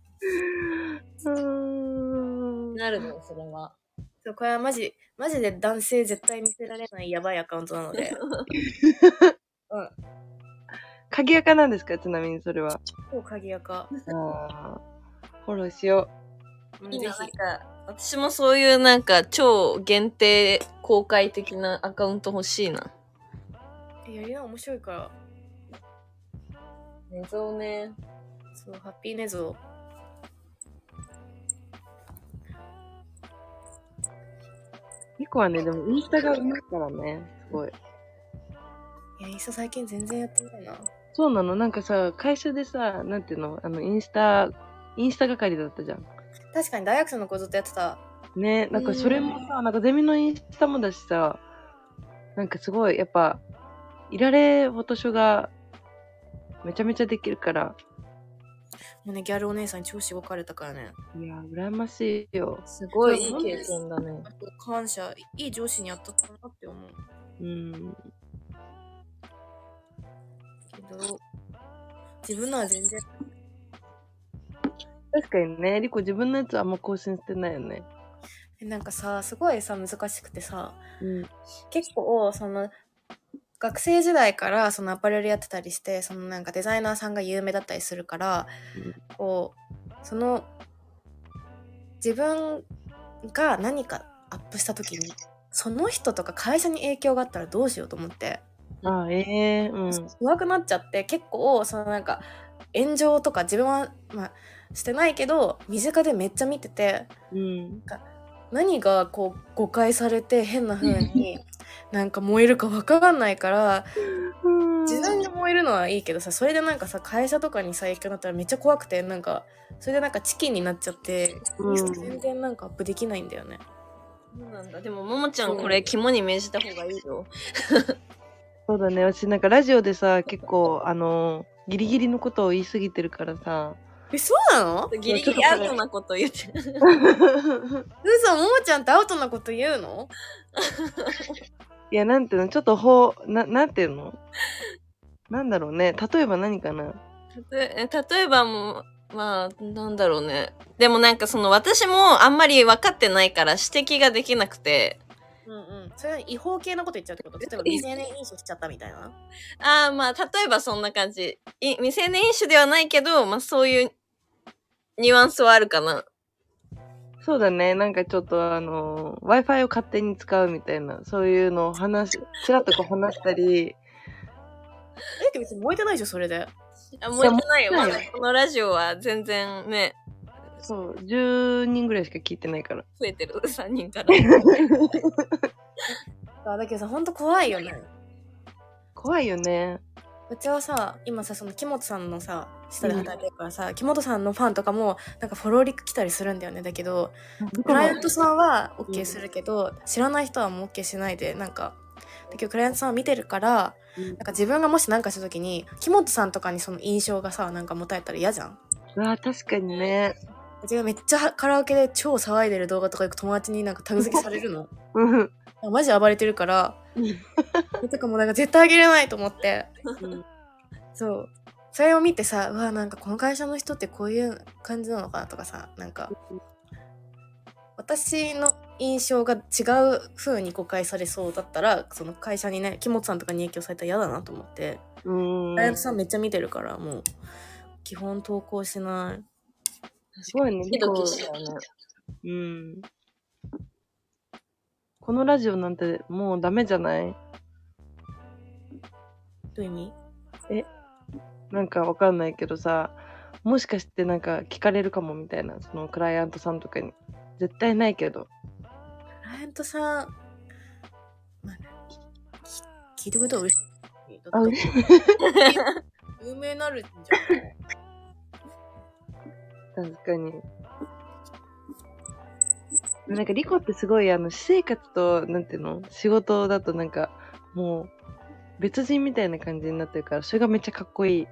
うん。なるの、それは。そうこれはマジマジで男性絶対見せられないやばいアカウントなので。[laughs] 鍵垢なんですか？ちなみにそれは。超鍵垢。フォローしよいいな、うんか、私もそういうなんか超限定公開的なアカウント欲しいな。えやりな面白いから。寝相ね。そうハッピーネズをう。リコはね、でもインスタがうまいからね、すごい。いや、インスタ最近全然やってないな。そうなの？なんかさ、会社でさ、なんていうの？あの、インスタ、インスタ係だったじゃん。確かに大学生の子ずっとやってた。ね、なんかそれもさ、なんかゼミのインスタもだしさ、なんかすごい、やっぱ、いられフォトショがめちゃめちゃできるから、もうね、ギャルお姉さんに超しごかれたからね。いや、羨ましいよ。すごいいい経験だね。感謝、いい上司にやったかなって思う。うん。けど、自分のは全然、確かにね、リコ自分のやつあんま更新してないよね。えなんかさ、すごいさ、難しくてさ、うん。結構、その、学生時代からそのアパレルやってたりして、そのなんかデザイナーさんが有名だったりするから、こう、その、自分が何かアップした時に、その人とか会社に影響があったらどうしようと思って、あええうん。怖くなっちゃって結構そのなんか炎上とか自分は、まあ、してないけど身近でめっちゃ見ててうん。何がこう誤解されて変な風になんか燃えるか分かんないから自分が燃えるのはいいけどさそれでなんかさ会社とかにさ影響になったらめっちゃ怖くてなんかそれでなんかチキンになっちゃって、うん全然なんかアップできないんだよね。そうなんだ。でも、ももちゃんこれ肝に銘じた方がいいよ。[laughs] そうだね。私なんかラジオでさ、結構、あのギリギリのことを言い過ぎてるからさ。えそうなの？ギリギリアウトなこと言ってる。[laughs] 嘘ももちゃんってアウトなこと言うの？いや、なんていうの、ちょっとほう、な、なんていうの？なんだろうね。例えば何かな？たとえ例えばもう、まあ、なんだろうね。でもなんかその私もあんまり分かってないから指摘ができなくて、うんうん。それは違法系なこと言っちゃうってこと？例えば未成年飲酒しちゃったみたいな？ああまあ、例えばそんな感じ。い未成年飲酒ではないけど、まあそういうニュアンスはあるかな。そうだね。なんかちょっとあの Wi-Fi を勝手に使うみたいな、そういうのを話し、ちらっとこう話したり、えって別に燃えてないでしょ、それで。あ、もう言ってないよ。まだこのラジオは全然ね、そう、10人ぐらいしか聞いてないから。増えてる。[laughs] 3人から。[laughs] あだけどさ、ほんと怖いよね。怖いよね。うちはさ、今さ、その木本さんのさ、下で働いてるからさ、木本さんのファンとかも、なんかフォローリック来たりするんだよね。だけど、クライアントさんは OK するけど、知らない人はもう OK しないで、なんか、だけどクライアントさんは見てるから、うんなんか自分がもし何かした時に、木本さんとかにその印象がさ、なんか持たれたら嫌じゃん。うわ確かにね。うちがめっちゃカラオケで超騒いでる動画とかよく友達になんかタグ付けされるの。うん。あマジ暴れてるから、[laughs] とかもなんか絶対あげれないと思って。うんそう。それを見てさ、うわ、なんかこの会社の人ってこういう感じなのかなとかさ、なんか、私の印象が違う風に誤解されそうだったら、その会社にね、木本さんとかに影響されたら嫌だなと思って、うんクライアントさんめっちゃ見てるから、もう、基本投稿しない。すごいね。ドキドキしちゃうね。うん。このラジオなんてもうダメじゃない？どういう意味？なんかわかんないけどさ、もしかしてなんか聞かれるかもみたいな、そのクライアントさんとかに。絶対ないけど。クライアントさん、まあ、き聞いてくれたら嬉しい。だ。有名になるんじ確かに。なんかリコってすごいあの私生活と、なんていうの仕事だとなんかもう別人みたいな感じになってるから、それがめっちゃかっこいい。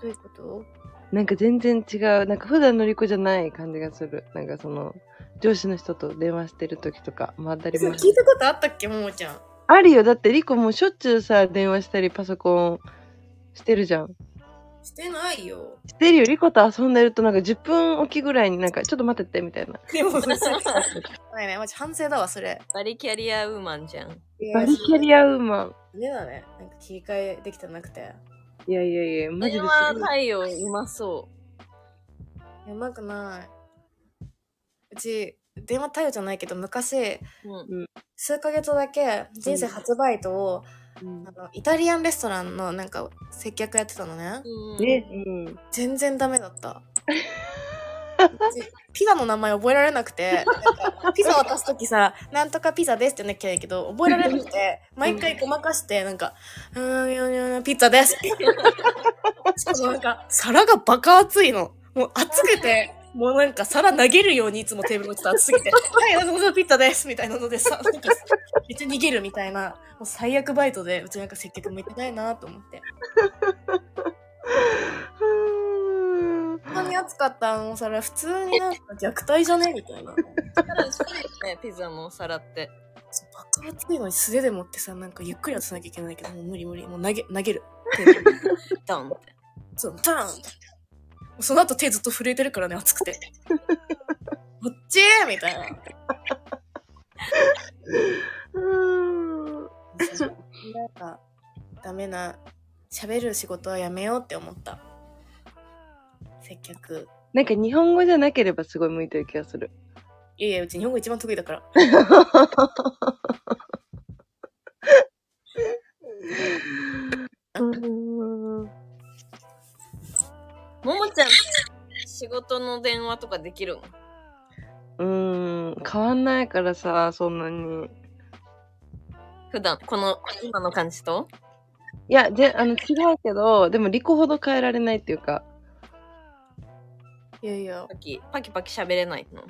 どういうこと？なんか全然違う。なんか普段のリコじゃない感じがする。なんかその、上司の人と電話してる時とか、まあ当たり前。聞いたことあったっけ？ももちゃん。あるよ。だってリコもうしょっちゅうさ、電話したりパソコンしてるじゃん。してないよ。してるよ。リコと遊んでるとなんか10分おきぐらいになんかちょっと待っててみたいな。でも、ないね。マジ反省だわ、それ。バリキャリアウーマンじゃん。バリキャリアウーマン。ねだね。なんか切り替えできてなくて。いやいやいや、マジ電ですごい。話対応うまそうまくない。うち、電話対応じゃないけど、昔、う。うん。数ヶ月だけ人生初バイトを、うんあのイタリアンレストランのなんか接客やってたのね。うんね、うん。全然ダメだった。[laughs] ピザの名前覚えられなくて、ピザ渡すときさ、[laughs] なんとかピザですって言わなきゃいけないけど、覚えられなくて、毎回ごまかして、なんか、うーん、ピッツァですって。[laughs] しかもなんか、皿がバカ熱いの。もう熱くて、もうなんか皿投げるようにいつもテーブルに置いてた熱すぎて、[laughs] はい、どうぞピッツァですみたいなのでさ、[laughs] なんか、めっちゃ逃げるみたいな、もう最悪バイトで、うちなんか接客向いてないなと思って。こんなに暑かったあの皿、普通になんか虐待じゃね？みたいな。ね、ピザのお皿って。そう爆発いのに素手で持ってさ、なんかゆっくり渡さなきゃいけないけど、もう無理無理。もう投げ、投げる。テーブルにドンって。そう、ターンってその後手ずっと震えてるからね、熱くて。[laughs] こっちみたいな。うんなんか、ダメな、喋る仕事はやめようって思った。接客。なんか日本語じゃなければすごい向いてる気がする。いやいや、うち日本語一番得意だから。[laughs] [laughs] うんももちゃん、仕事の電話とかできるの？うーん、変わんないからさ、そんなに。普段、この、今の感じと？いや、で、あの、違うけど、でも、リコほど変えられないっていうか、いやいやパ、キ、パキパキ喋れないの？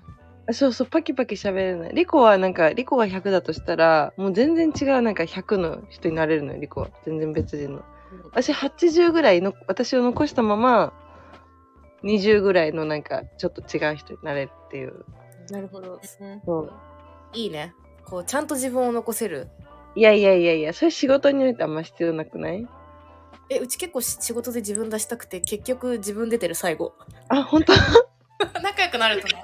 あそうそう、パキパキ喋れない。リコはなんか、リコが100だとしたら、もう全然違うなんか100の人になれるのよ、リコは。全然別人の。私80ぐらいの、私を残したまま、20ぐらいのなんか、ちょっと違う人になれるっていう。なるほど。うんそう。いいね。こう、ちゃんと自分を残せる。いやいやいやいや、それ仕事においてあんま必要なくない？え、うち結構し仕事で自分出したくて、結局自分出てる最後。あ、本当？[laughs] 仲良くなるとね。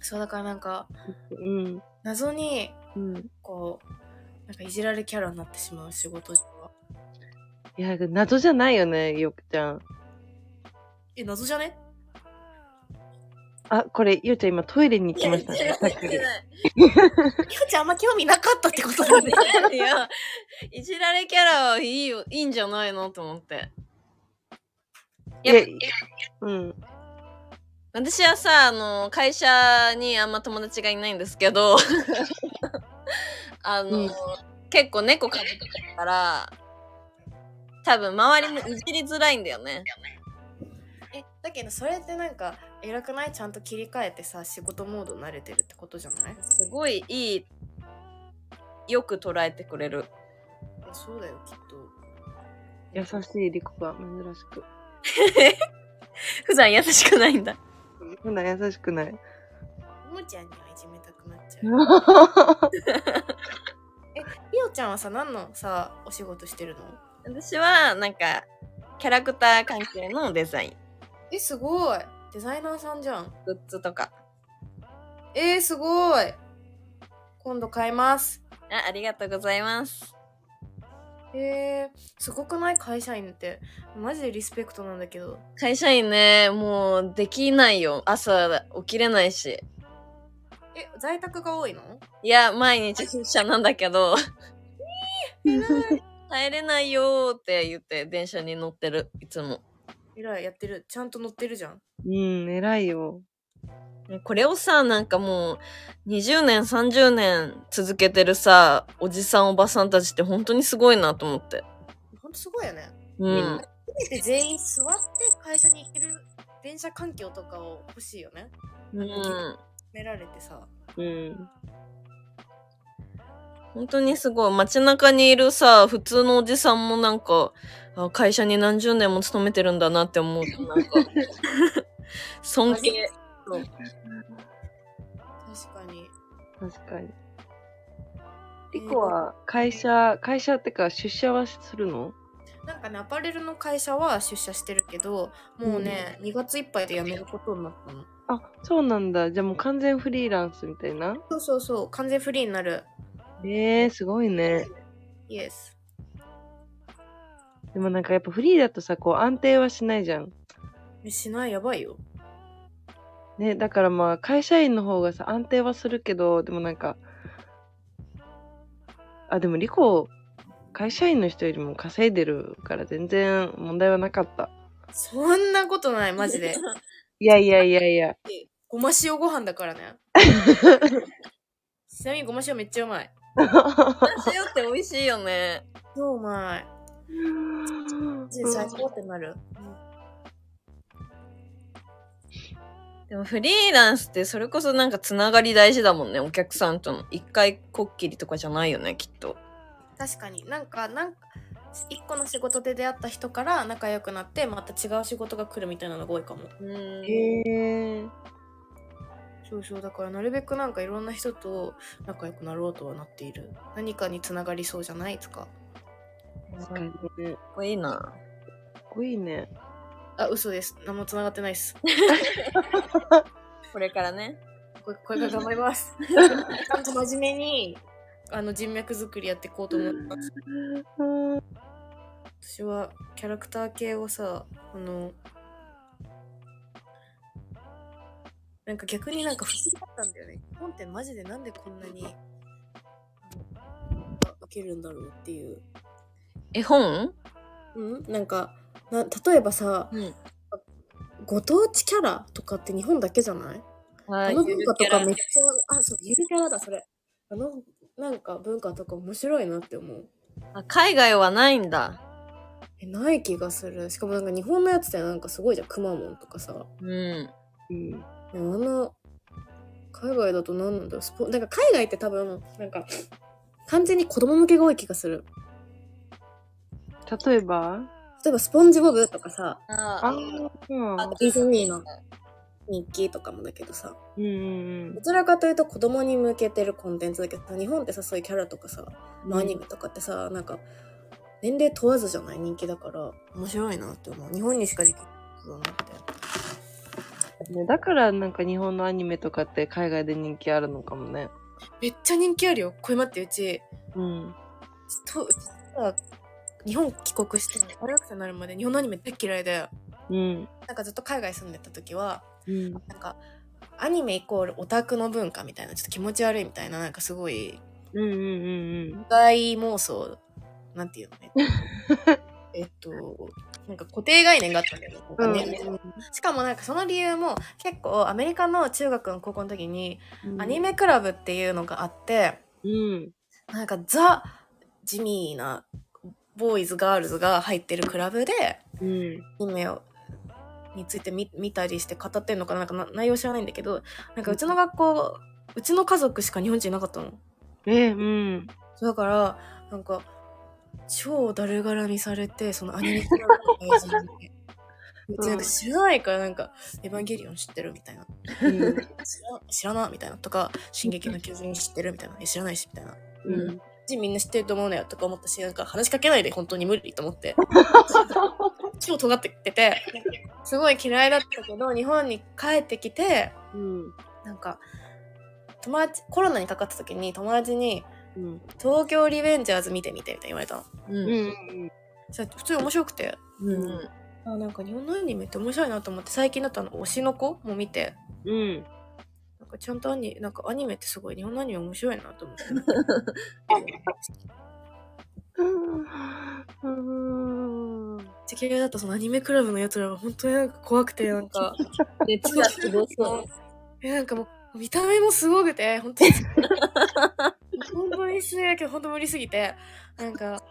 そうだからなんか、うん。謎に、うん。こう、なんかいじられキャラになってしまう仕事。いや、謎じゃないよね、よくちゃん。え、謎じゃね？あ、これ、ゆうちゃん今トイレに行きましたね、さっき。ひょちゃんあんま興味なかったってことだね。[laughs] いや、いじられキャラはいいよ、いいんじゃないのと思って。いやいや、うん。私はさ、あの、会社にあんま友達がいないんですけど、[laughs] あの、うん結構猫飼ってたから、多分周りもいじりづらいんだよね。え、だけどそれってなんか、偉くない？ちゃんと切り替えてさ、仕事モード慣れてるってことじゃない？すごいいい、よく捉えてくれる。えそうだよ、きっと。優しいリコが珍しく。普段優しくないんだ。普段優しくない。ももちゃんにはいじめたくなっちゃう。[laughs] え、ひよちゃんはさ、何のさ、お仕事してるの？私は、なんか、キャラクター関係のデザイン、え、すごい。デザイナーさんじゃん。グッズとか。えー、すごい。今度買います。あありがとうございます。えー、すごくない会社員って。マジでリスペクトなんだけど。会社員ね、もうできないよ。朝起きれないし。え、在宅が多いの？いや、毎日出社なんだけど。[laughs] 帰れないよーって言って電車に乗ってる、いつも。えらい、やってる。ちゃんと乗ってるじゃん。うん、偉いよ。これをさ、なんかもう、20年、30年続けてるさ、おじさんおばさんたちって本当にすごいなと思って。ほんとすごいよね。うん。せめて全員座って会社に行ける電車環境とかを欲しいよね。うん。められてさ。うん。本当にすごい。街中にいるさ、普通のおじさんもなんか、あ会社に何十年も勤めてるんだなって思うと、なんか、[laughs] 尊敬。確かに。確かに。リコは会社、会社ってか出社はするの？なんかね、アパレルの会社は出社してるけど、もうね、2月いっぱいで辞めることになったの。あ、そうなんだ。じゃあもう完全フリーランスみたいな？そうそうそう、完全フリーになる。えー、すごいね。イエス。でもなんかやっぱフリーだとさ、こう安定はしないじゃん。えしない、やばいよ。ね、だからまあ会社員の方がさ、安定はするけど、でもなんか、あ、でもリコ、会社員の人よりも稼いでるから全然問題はなかった。そんなことない、マジで。[laughs] いやいやいやいや。ごま塩ご飯だからね。[laughs] ちなみにごま塩めっちゃうまい。塩って美味しいよね。超うまい。マジで最高ってなる。でもフリーランスってそれこそなんかつながり大事だもんね。お客さんとの。一回こっきりとかじゃないよね、きっと。確かになんかなんか一個の仕事で出会った人から仲良くなってまた違う仕事が来るみたいなのが多いかも。へえ。そうそうだからなるべくなんかいろんな人と仲良くなろうとはなっている何かにつながりそうじゃないですか？確かにね。これいいな。かっこいいね。あ嘘です何もつながってないです [laughs] これからね。これこれから頑張りますちゃんと真面目にあの人脈作りやっていこうと思います [laughs] 私はキャラクター系をさあのなんか逆になんか不思議だったんだよね。本ってマジでなんでこんなにあ受けるんだろうっていう。絵本？うん？なんかな例えばさうん。ご当地キャラとかって日本だけじゃない？あの文化とかめっちゃあそうゆるキャラだそれ。あのなんか文化とか面白いなって思う。あ海外はないんだ。えない気がする。しかもなんか日本のやつってなんかすごいじゃん。くまモンとかさ。うん。うん。でもあの海外だと何なんだろうスポなんか海外って多分なんか完全に子供向けが多い気がする。例えば？例えばスポンジボブとかさああーディズニーの日記とかもだけどさ。うんうんどちらかというと子供に向けてるコンテンツだけどさ日本ってさそういうキャラとかさ、アニメとかってさなんか年齢問わずじゃない人気だから面白いなって思う。日本にしかできないことだなってねだからなんか日本のアニメとかって海外で人気あるのかもね。めっちゃ人気あるよこれ待ってうちうん。と日本帰国して大学生になるまで日本のアニメ大っ嫌いでうん。なんかずっと海外住んでた時はうん。なんかアニメイコールオタクの文化みたいなちょっと気持ち悪いみたいななんかすごいうんうんうん大妄想なんていうのね [laughs] えっとなんか固定概念があったんだよねなんしかもなんかその理由も結構アメリカの中学の高校の時にうん。アニメクラブっていうのがあってうん。なんかザ・地味なボーイズガールズが入ってるクラブでうん。アニメをについて見見たりして語ってんのかななんかな内容知らないんだけどなんかうちの学校うちの家族しか日本人いなかったのえ、うん。だからなんか超だるがらみされてそのアニメクラブの大事に [laughs] なんか知らないからなんか「エヴァンゲリオン知ってる?」みたいなうん。「知ら知らな」みたいなとか「進撃の巨人知ってる?」みたいな「え知らないし」みたいなうん。人みんな知ってると思うのよとか思ったしなんか話しかけないで本当に無理と思って [laughs] 超尖ってきててすごい嫌いだったけど日本に帰ってきてうん。なんか友達コロナにかかった時に友達にうん。「東京リベンジャーズ見てみて」みたいに言われたの。う。うん。ん。それ普通に面白くて。うん。あなんか日本のアニメって面白いなと思って最近だとあの推しの子も見て。うん。なんかちゃんとアニなんかアニメってすごい日本のアニメ面白いなと思って。うん。地球だとそのアニメクラブのやつらは本当になん。か怖くてなん。か熱がすごそう。えなん。かもう見た目もすごくて本当に本当に失礼だけど本当無理すぎてなんか。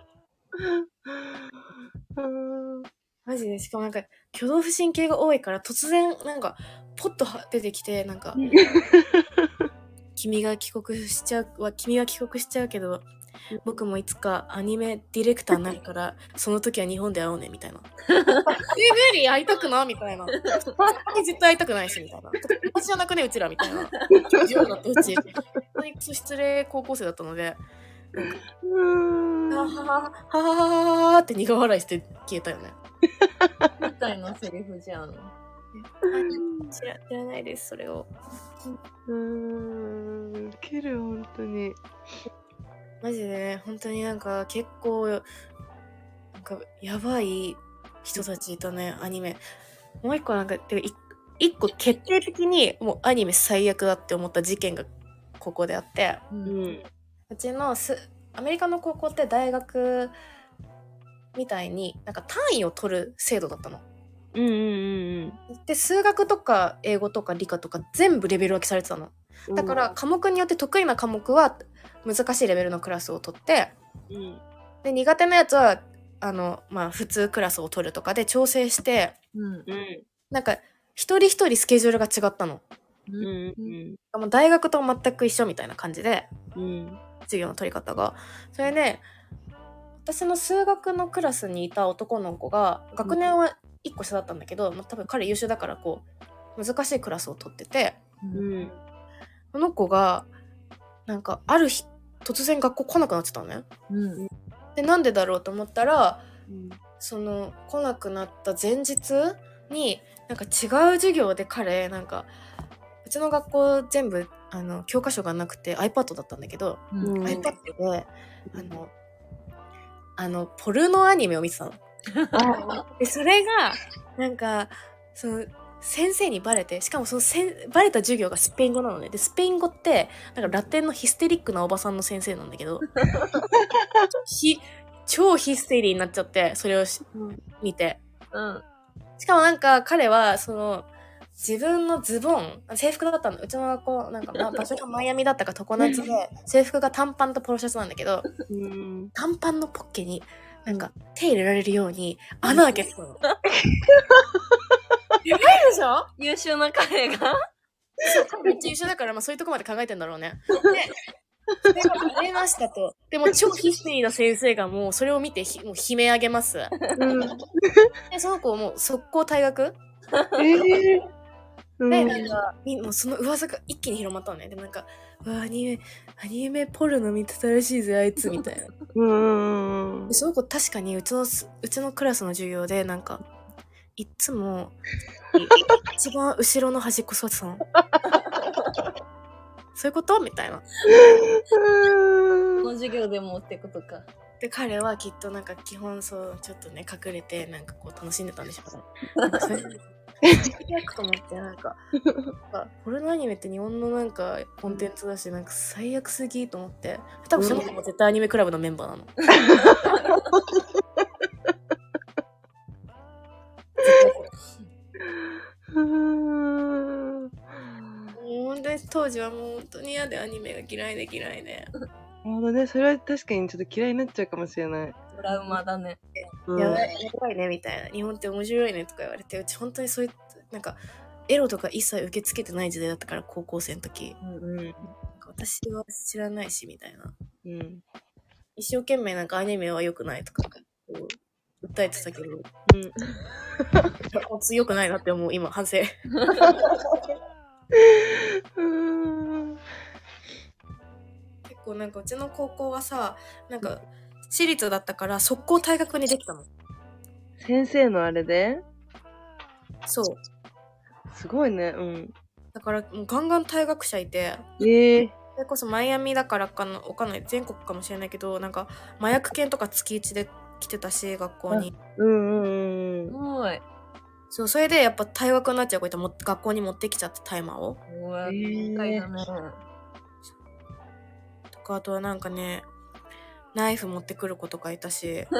マジでしかもなんか挙動不審系が多いから突然なんかポッとは出てきてなんか [laughs] 君が帰国しちゃうは君が帰国しちゃうけど僕もいつかアニメディレクターになるからその時は日本で会おうねみたいなえ無理会いたくなみたいな絶対会いたくないしみたいな私じゃなくねうちらみたいなだってうち本当に失礼高校生だったのでうん。ははははははって苦笑いして消えたよねみたいなセリフじゃん。知ら知らないですそれをうん。ウケる、本当に。マジでね本当になんか結構なんかやばい人たちいたねアニメもう一個なんかてかい一個決定的にもうアニメ最悪だって思った事件がここであってう。うんん。うちのすアメリカの高校って大学みたいになんか単位を取る制度だったのうんうんで数学とか英語とか理科とか全部レベル分けされてたのうん。だから科目によって得意な科目は難しいレベルのクラスを取ってうん、で苦手なやつはあのまあ普通クラスを取るとかで調整してうん。うんなんか一人一人スケジュールが違ったの。うん。うん。もう大学と全く一緒みたいな感じでうん。授業の取り方が。それで私の数学のクラスにいた男の子が学年は1個下だったんだけど、まあ、多分彼優秀だからこう難しいクラスを取っててうんその子がなんかある日突然学校来なくなってたのね。うん。でなんでだろうと思ったらうんその来なくなった前日になんか違う授業で彼なんかうちの学校全部あの教科書がなくて iPad だったんだけど、うん。iPad であのあのポルノアニメを見てたの。[laughs] あでそれがなんかその先生にバレてしかもそのせんバレた授業がスペイン語なのね。でスペイン語ってなんかラテンのヒステリックなおばさんの先生なんだけど [laughs] ひ超ヒステリーになっちゃってそれをしうん。見て。うん。しかもなんか彼はその自分のズボン制服だったの。うちの学校なんか、まあ、場所がマイアミだったか常夏で制服が短パンとポロシャツなんだけどうん。短パンのポッケになんか手入れられるように穴開けてたの。[laughs] やばいでしょ？優秀な彼がめっちゃ優秀だから、まあそういうとこまで考えてんだろうね。で、それがバレましたと。でも超ヒステリーな先生がもうそれを見てひもう悲鳴上げます。うんで、その子もう速攻退学？ええうんで、なんか、みもうその噂が一気に広まったのね。でもなんか、うわアニメ、アニメポルノ見てたらしいぜ、あいつ、みたいな。うんうんうんでその子確かにうちのすうちのクラスの授業でなんかいっつも一番後ろの端っこ座ってたの。[laughs] そういうこと？みたいな。この授業でもってことか。で彼はきっとなんか基本そうちょっとね隠れてなんかこう楽しんでたんでしょう。なんかそれ最悪と思ってなんか。なんかポルノアニメって日本のなんかコンテンツだしなんか最悪すぎと思って。多分その子も絶対アニメクラブのメンバーなの [laughs] もう [laughs] 本当に当時はもう本当に嫌でアニメが嫌いで嫌いで。なるほどねそれは確かにちょっと嫌いになっちゃうかもしれない、トラウマだね。うん、やばい、やばいねみたいな。日本って面白いねとか言われて、うち本当にそういう、なんか、エロとか一切受け付けてない時代だったから、高校生の時。うんなんか私は知らないし、みたいな。うん一生懸命なんかアニメは良くないとか、こう訴えてたけど、うん。[laughs] 強くないなって思う、今、反省。う [laughs] ん結構なんかうちの高校はさ、なんか、私立だったから、速攻退学にできたの。先生のあれで？そう。すごいね。うん。だから、もうガンガン退学者いて、ええそれこそマイアミだからかなわかんない全国かもしれないけどなんか麻薬犬とか月1で来てたし学校に。うん。うんうんすごい。そうそれでやっぱ退学になっちゃう子いたらも学校に持ってきちゃって大麻を。うわ。とかあとはなんかねナイフ持ってくる子とかいたし。[laughs]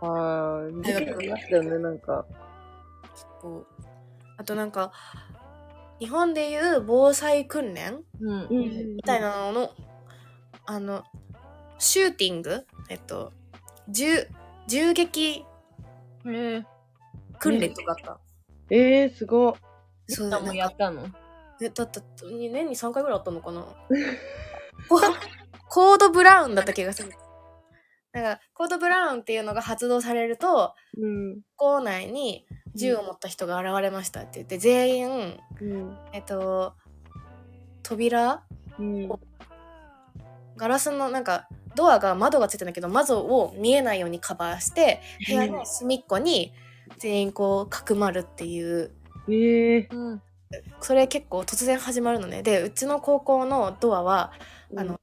ああ事件ありましたよねなんか。こう。あとなんか日本でいう防災訓練うん。みたいなののあのシューティング？えっと銃銃撃へえ。訓練とかあった、ええすごっそうもうやったの？えだって年に3回ぐらいあったのかな？ココードブラウンだった気がする。なんかコードブラウンっていうのが発動されるとうん校内に銃を持った人が現れましたって言って全員うん。えっと扉うん。ガラスのなんかドアが窓がついてるんだけど窓を見えないようにカバーして部屋の隅っこに全員こうかくまるっていうええうん。それ結構突然始まるのねでうちの高校のドアはあの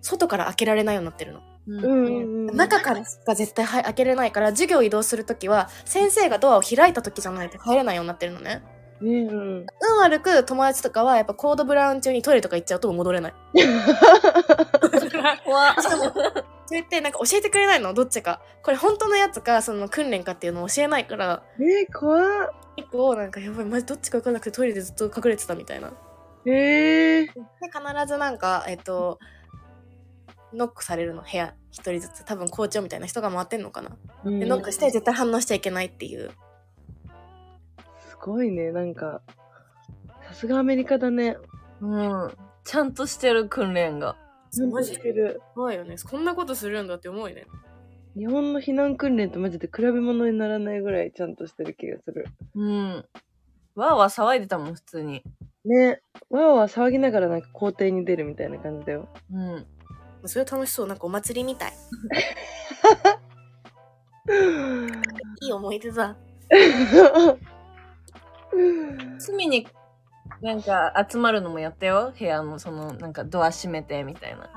外から開けられないようになってるの。うん。うんうん中からしか絶対は開けれないから授業移動するときは先生がドアを開いた時じゃないと入れないようになってるのね。うん運悪く友達とかはやっぱコードブラウン中にトイレとか行っちゃうと戻れない。怖っ。そう言ってなん。か教えてくれないのどっちか。これ本当のやつかその訓練かっていうのを教えないからえー、怖っ結構なん。かやばいマジどっちか分かんなくてトイレでずっと隠れてたみたいなへえで必ずなん。かえっとノックされるの部屋一人ずつ多分校長みたいな人が回ってん。のかな、ー。でノックして絶対反応しちゃいけないっていうごいね、なんか、さすがアメリカだね。うん。ちゃんとしてる訓練が。マジしてる。怖いよねこんなことするんだって思うよね日本の避難訓練とマジで比べ物にならないぐらいちゃんとしてる気がする。うん。わーわー騒いでたもん、普通に。ね、わーわー騒ぎながらなんか校庭に出るみたいな感じだよ。うん。それ楽しそうなんかお祭りみたい [laughs] いい思い出だ [laughs] [laughs] 隅になんか集まるのもやったよ。部屋のそのなんかドア閉めてみたいな。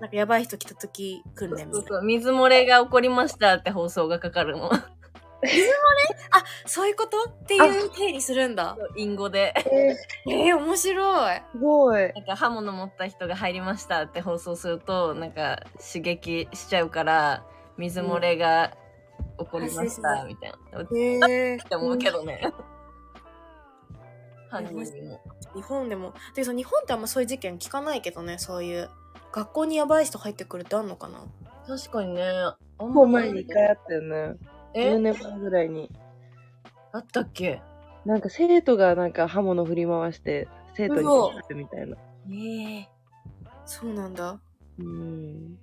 なんかやばい人来た時訓練みたいなそうそう。水漏れが起こりましたって放送がかかるの。そういうこと？っていう定理するんだ隠語で。えー、えー、面白いすごい。なんか刃物持った人が入りましたって放送すると、なんか刺激しちゃうから、水漏れが起こりましたみたいな。っへえて思うけどね。犯人にも。日本でもでその日本ってあんまそういう事件聞かないけどねそういう学校にやばい人入ってくるってあんのかな？確かにね。あんもう前に一回あったよね。え？10年前ぐらいに。あったっけ？なんか生徒がなんか刃物振り回して、生徒に刺さるみたいな。ええそうなんだうん。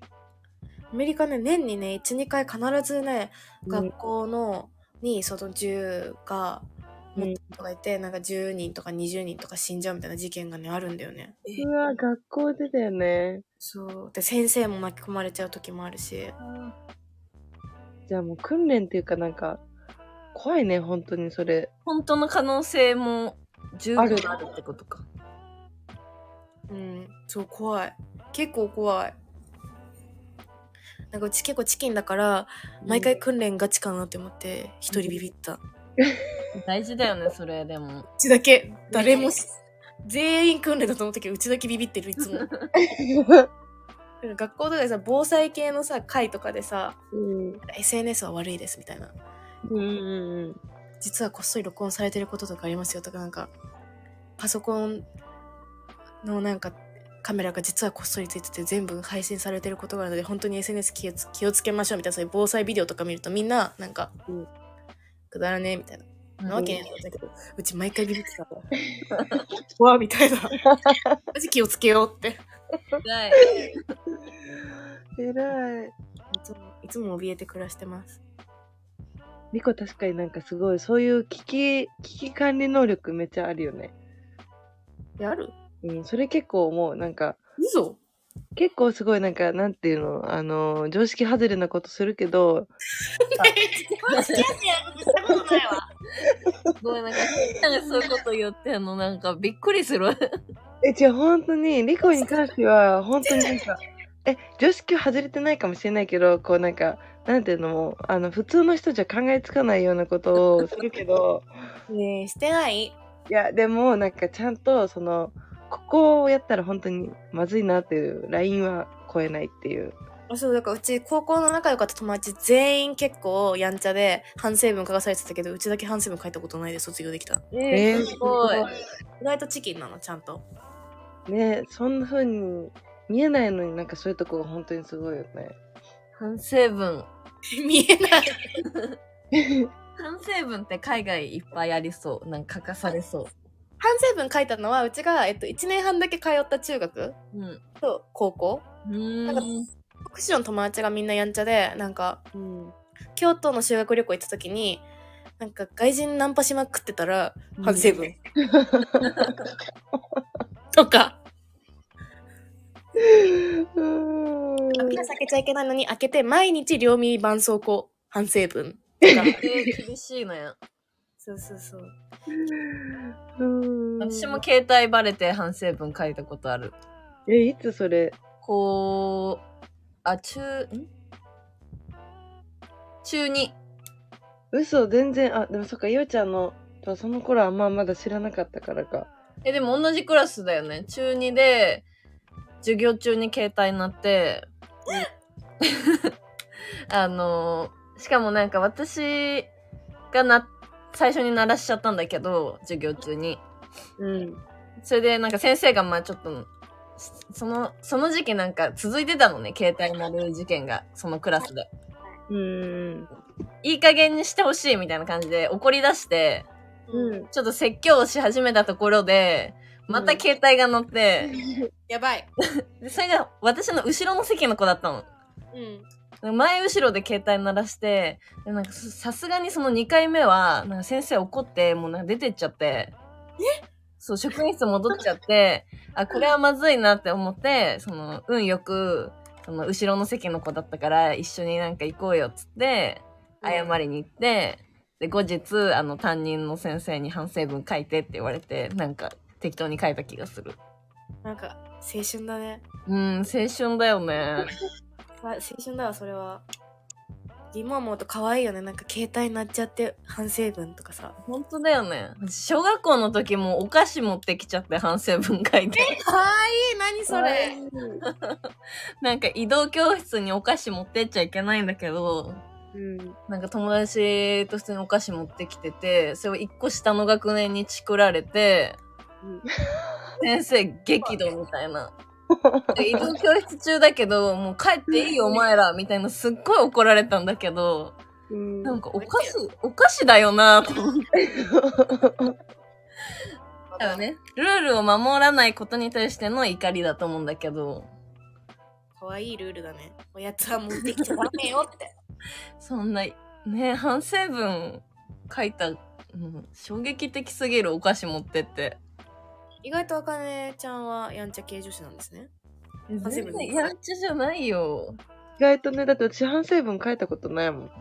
アメリカね年にね12回必ずねうん学校の、にその銃がうん持っいて、なんか10人とか20人とか死んじゃうみたいな事件がねあるんだよね。うわ、学校でだよね。そう。で先生も巻き込まれちゃう時もあるし。じゃあもう訓練っていうかなんか、怖いね、本当にそれ。本当の可能性も十分あるあるってことか。うん。そう怖い。結構怖い。なんかうち結構チキンだから毎回訓練ガチかなって思って一人ビビった、う [laughs] 大事だよね、それでも。ちだけ誰もし全員訓練だと思ったけどうちだけビビってるいつも学校とかでさ防災系のさ会とかでさうん。SNS は悪いですみたいなうんうん実はこっそり録音されてることとかありますよとかなんかパソコンのなんかカメラが実はこっそりついてて全部配信されてることがあるので本当に SNS 気をつ気をつけましょうみたいなそういう防災ビデオとか見るとみんななんか、うんくだらねえみたいな。うんなわけねえんだけど、うち毎回ビビってたから。[laughs] うわみたいな。[laughs] マジ気をつけようって。はい。うん。偉い。いつもいつも怯えて暮らしてます。リコ確かになんかすごい、そういう危機、危機管理能力めっちゃあるよね。やるうん、それ結構思う。なんか、嘘？結構すごいなんか、なんていうの、あの、常識外れなことするけど。すごい、なんか、なんかそういうこと言ってんの、なんかびっくりする。え、違う、本当に、リコに関しては、本当になんか、え、常識は外れてないかもしれないけど、こうなんか、なんていうのも、あの、普通の人じゃ考えつかないようなことをするけど、ねえ、してない？いや、でも、なんかちゃんと、その、ここをやったら本当にまずいなっていうラインは超えないっていう。あそうだからうち高校の仲良かった友達全員結構やんちゃで反省文書かされてたけどうちだけ反省文書いたことないで卒業できたえー、すごい。意外とチキンなのちゃんとねそんな風に見えないのになんかそういうとこが本当にすごいよね。反省文。[laughs] 見えない [laughs] [laughs] 反省文って海外いっぱいありそう。なんか書かされそ反省文書いたのはうちが、えっと、1年半だけ通った中学う。うん。と高校うーん。福祉の友達がみんなやんちゃでなんかうん。京都の修学旅行行った時になんか外人ナンパしまくってたら反省文、[laughs] とかビール避けちゃいけないのに開けて毎日両耳絆創膏反省文とかえー、厳しいね。そうそうそううん私も携帯バレて反省文書いたことある。え、いつそれ？こう、あ、中、ん？中2。嘘、全然、あ、でもそっか、ゆうちゃんの、とその頃はあんままだ知らなかったからか。え、でも同じクラスだよね。中2で、授業中に携帯になって、[laughs] あの、しかもなんか私がなっ最初に鳴らしちゃったんだけど、授業中に。うん。それでなんか先生がまあちょっと、その、その時期なんか続いてたのね、携帯鳴る事件が、そのクラスで。うん。いい加減にしてほしいみたいな感じで怒り出して、うん。ちょっと説教をし始めたところで、また携帯が乗って、[laughs] やばい。[laughs] でそれが私の後ろの席の子だったの。うん。前後ろで携帯鳴らして、でなんかささすがにその2回目は、なんか先生怒って、もうなんか出てっちゃって、そう、職員室戻っちゃって、あ、これはまずいなって思って、その、運よく、その、後ろの席の子だったから、一緒になんか行こうよっつって、謝りに行って、で、後日、あの、担任の先生に反省文書いてって言われて、なんか、適当に書いた気がする。なんか、青春だね。うん、青春だよね。[laughs] あ青春だわ、それは。今思うと可愛いよね。なんか携帯鳴っちゃって反省文とかさ。本当だよね。小学校の時もお菓子持ってきちゃって反省文書いて。可愛い何それ？[laughs] なんか移動教室にお菓子持ってっちゃいけないんだけど、うん。なんか友達と普通にお菓子持ってきてて、それを一個下の学年にチクられて、先生激怒みたいな。で移動教室中だけど、もう帰っていいよお前らみたいなすっごい怒られたんだけど、うん。なんかお菓子、お菓子だよなと思って。だよね。ルールを守らないことに対しての怒りだと思うんだけど、可愛いルールだね。おやつは持ってきちゃダメよって。[laughs] そんな、ね、反省文書いた、うん、衝撃的すぎるお菓子持ってって。意外とあかねちゃんはやんちゃ系女子なんですね。省全文然やんちゃじゃないよ。意外とね、だって私反省文書いたことないもん。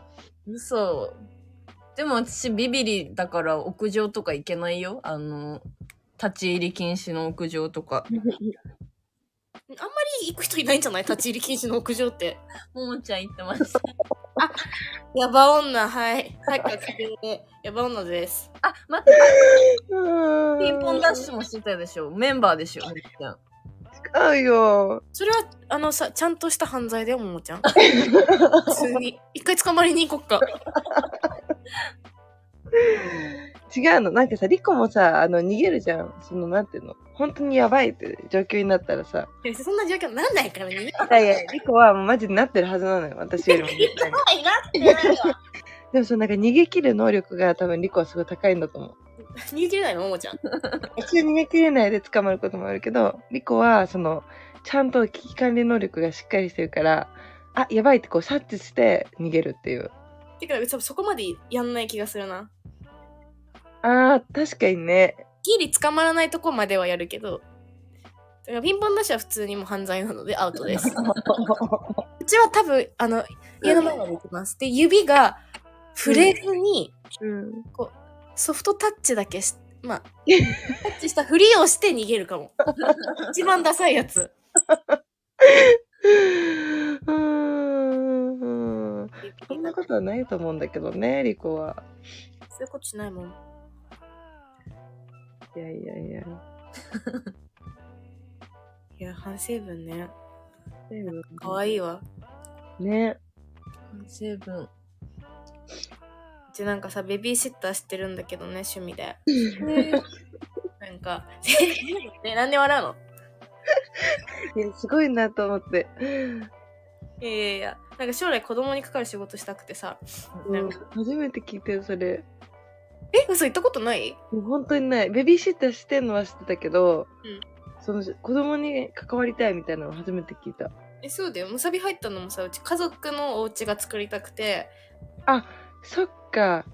嘘。でも私ビビリだから屋上とか行けないよ。あの、立ち入り禁止の屋上とか。[laughs] あんまり行く人いないんじゃない？立ち入り禁止の屋上って。ももちゃん行ってました。ヤバ女、はい。さっきから聞いてるヤバ女です。あ、待って、ピピンポンダッシュもしてたでしょ。メンバーでしょ、みっちゃん。違うよ。それは、あのさ、ちゃんとした犯罪だよ、ももちゃん。[laughs] 普通に。一回捕まりに行こっか。[laughs] 違うの。なんかさ、リコもさ、あの、逃げるじゃん。その、なんていうの？本当にやばいって状況になったらさ。いやそんな状況なんないからね。いやいや、リコはもうマジでなってるはずなのよ。私よりも絶対に。いなってないわ。でもそのなんか逃げ切る能力が多分リコはすごい高いんだと思う。逃げ切れないのももちゃん。一応逃げ切れないで捕まることもあるけど、リコはその、ちゃんと危機管理能力がしっかりしてるから、あ、やばいってこう察知して逃げるっていう。てか、そそこまでやんない気がするな。あー、確かにね。ギリ捕まらないとこまではやるけど、だからピンポンダッシュは普通にもう犯罪なのでアウトです。[laughs] うちは多分、あの、家の前まで行きます。で、指が触れずに、うん。ソフトタッチだけし、まあ、[laughs] タッチしたふりをして逃げるかも。[laughs] 一番ダサいやつ。うーん。そんなことはないと思うんだけどね、リコは。そういうことしないもん。いやいやいや。[laughs] いや、反省文ね。かかわいいわ。ね。成分。うちなんかさ、ベビーシッターしてるんだけどね、趣味で。[laughs] なんか、[laughs] え、なんで笑うの？いやすごいなと思って。いやいやいや、なんか将来子供にかかる仕事したくてさ、うん、初めて聞いてる、それ。え、嘘言ったことない？もう本当にない。ベビーシッターしてんのは知ってたけど、うんその子供に関わりたいみたいなのを初めて聞いた。え、そうだよ。むさび入ったのもさ、うち家族のお家が作りたくて、そっか。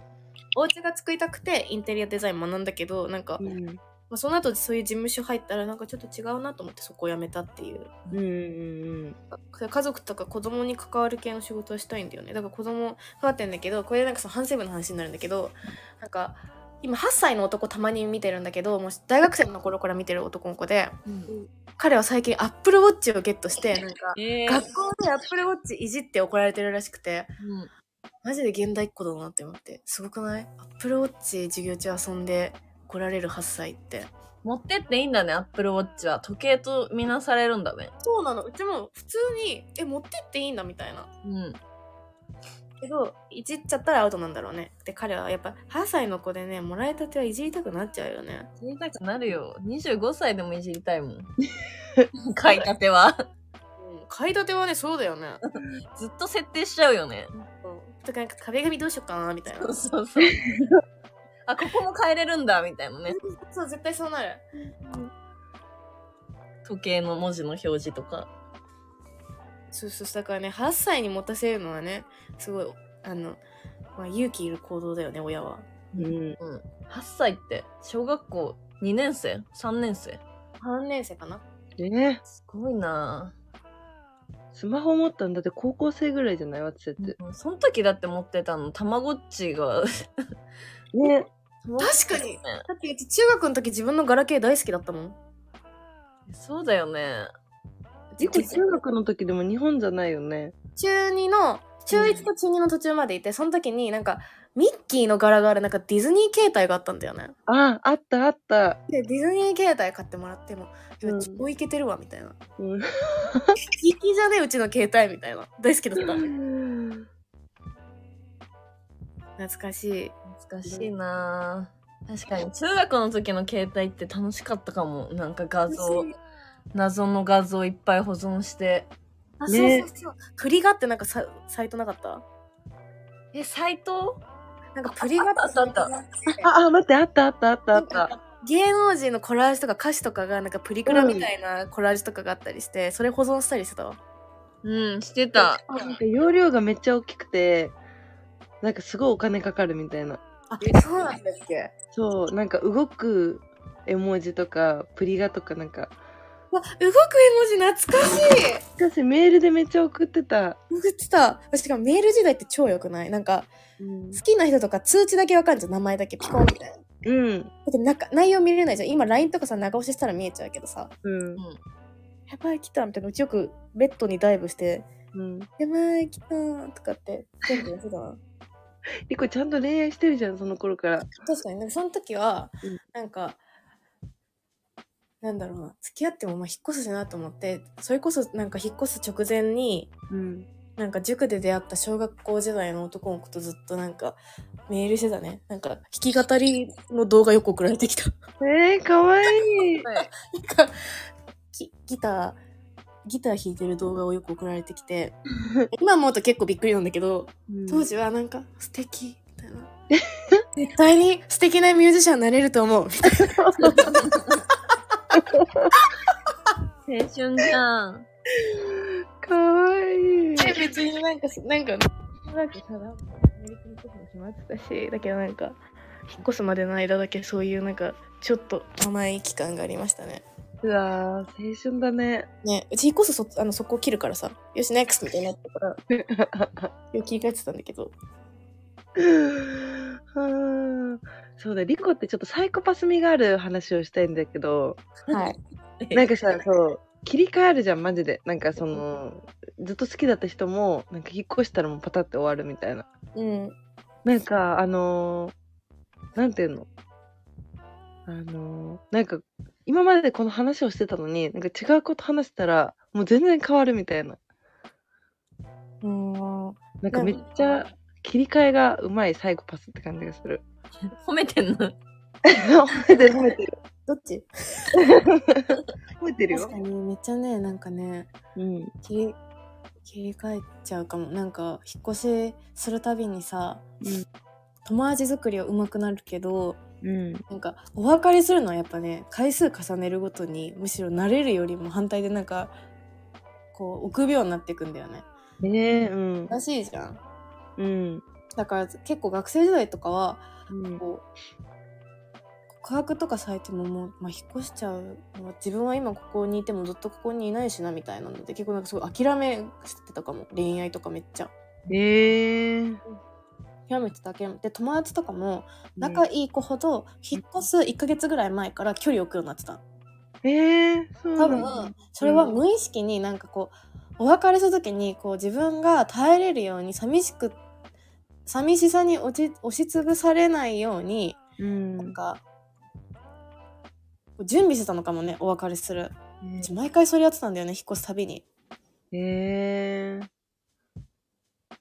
お家が作りたくてインテリアデザイン学んだけど、なんか、うん。まあ、その後そういう事務所入ったらなんかちょっと違うなと思ってそこを辞めたっていう。うんうん家族とか子供に関わる系の仕事をしたいんだよね。だから子供育ってんだけど、これなんかその反省文の話になるんだけど、なんか、今8歳の男たまに見てるんだけど、もう大学生の頃から見てる男の子で、うん。彼は最近アップルウォッチをゲットして、なんか、えー、学校でアップルウォッチいじって怒られてるらしくて、うんマジで現代っ子だなって思って。すごくない？アップルウォッチ授業中遊んで怒られる8歳って。持ってっていいんだね、アップルウォッチは。時計とみなされるんだね。そうなの。うちも普通に、え、持ってっていいんだみたいな。うん。けど、いじっちゃったらアウトなんだろうね。で、彼はやっぱ8歳の子でね、もらいたてはいじりたくなっちゃうよね。いじりたくなるよ。25歳でもいじりたいもん。[laughs] 買いたては。うん、買いたてはね、そうだよね。ずっと設定しちゃうよね。とかなんか壁紙どうしようかな、みたいな。そうそうそう。あ、ここも変えれるんだ、みたいなね。そう、絶対そうなる。時計の文字の表示とか。そうそう、だからね、8歳に持たせるのはね、すごい、あの、まあ、勇気いる行動だよね、親は。うん。うん。8歳って、小学校2年生 ?3 年生？3年生かなねすごいなスマホ持ったんだって高校生ぐらいじゃない？私って。ぁ。その時だって持ってたの、たまごっちが。ね。確かにだってうち中学の時自分のガラケー大好きだったもん。そうだよね。リコ中学の時でも日本じゃないよね。中2の、中1と中2の途中までいて、その時になんか、ミッキーの柄があるなんかディズニー携帯があったんだよね。あ、あったあった。で、ディズニー携帯買ってもらっても、いやうん超イケてるわ、みたいな。うん。[laughs] キキじゃねうちの携帯みたいな。大好きだった。[laughs] 懐かしい。懐かしいなぁ。確かに、中学の時の携帯って楽しかったかも。なんか画像、謎の画像いっぱい保存して。あ、ねそうそうそう。プリガってなんかササイトなかった？え、サイト？なんかプリガってあったあったあ、あ、待って、あったあったあったあった。芸能人のコラージュとか歌詞とかがなんかプリクラみたいなコラージュとかがあったりして、それ保存したりしてたわ。うん、してた。なんか容量がめっちゃ大きくて、なんかすごいお金かかるみたいな。あ、そうなんだっけそう、なんか動く絵文字とか、プリガとかなんか、わ、動く絵文字懐かしいしかしメールでめっちゃ送ってた。送ってた。しかもメール時代って超良くない？なんか、うん好きな人とか通知だけわかるじゃん。名前だけピコンみたいな。だうん。ってなんか内容見れないじゃん。今 LINE とかさ、長押ししたら見えちゃうけどさ、うん。やばい来たみたいな。うちよくベッドにダイブして、うん。やばい来たとかって全部やってたな。リコちゃんと恋愛してるじゃん、その頃から。確かに、なんかその時はうん、なんか、なんだろうな、付き合ってもまあ引っ越すしなと思って、それこそなんか引っ越す直前に、うん。なんか塾で出会った小学校時代の男の子とずっとなんかメールしてたね。なんか弾き語りの動画よく送られてきた。えー、かわいい。[laughs] なんかギギター、ギター弾いてる動画をよく送られてきて、今思うと結構びっくりなんだけど、当時はなんか素敵みたいな。絶対に素敵なミュージシャンになれると思う。みたい青春じゃん。か [laughs] わいい。な。別になんか、なんか、なんかさ、アメリカに行くの決まってたし、だけどなんか、引っ越すまでの間だけそういうなんか、ちょっと甘い期間がありましたね。うわー、青春だね。ね、うち引っ越すそあのそこを切るからさ、よし、ネクストみたいになったから、[laughs] よく切り替えてたんだけど。うんそうだ、リコってちょっとサイコパス味がある話をしたいんだけど、はい。[laughs] なんかさ、そう、切り替えるじゃん、マジで。なんかその、ずっと好きだった人も、なんか引っ越したらもうパタって終わるみたいな。うん。なんか、あのーなんていうの？あのーなんか、今までこの話をしてたのに、なんか違うこと話したら、もう全然変わるみたいな。うん。なんかめっちゃ切り替えがうまいサイコパスって感じがする。褒めてんの？[laughs] 褒めてる褒めてる。どっち？[laughs] 褒めてるよ確か。にめっちゃね、なんかね、うん。切り切り替えちゃうかもなんか引っ越しするたびにさ、うん友達作りは上手くなるけどうん。なんかお別れするのはやっぱね回数重ねるごとにむしろ慣れるよりも反対でなんかこう臆病になっていくんだよねねえ、うん。らしいじゃんうん。だから結構学生時代とかはうん。こう告白とかされてももう、まあ、引っ越しちゃうまあ自分は今ここにいてもずっとここにいないしなみたいなので結構なんかすごい諦めしてたかも恋愛とかめっちゃええ諦めてた諦めて友達とかも仲いい子ほど引っ越す1ヶ月ぐらい前から距離を置くようになってたええそう多分それは無意識になんかこうお別れする時にこう自分が耐えれるように寂しく寂しさに押ち押しつぶされないようにうん。なんか準備してたのかもねお別れする。うち毎回それやってたんだよね引っ越すたびに。ええ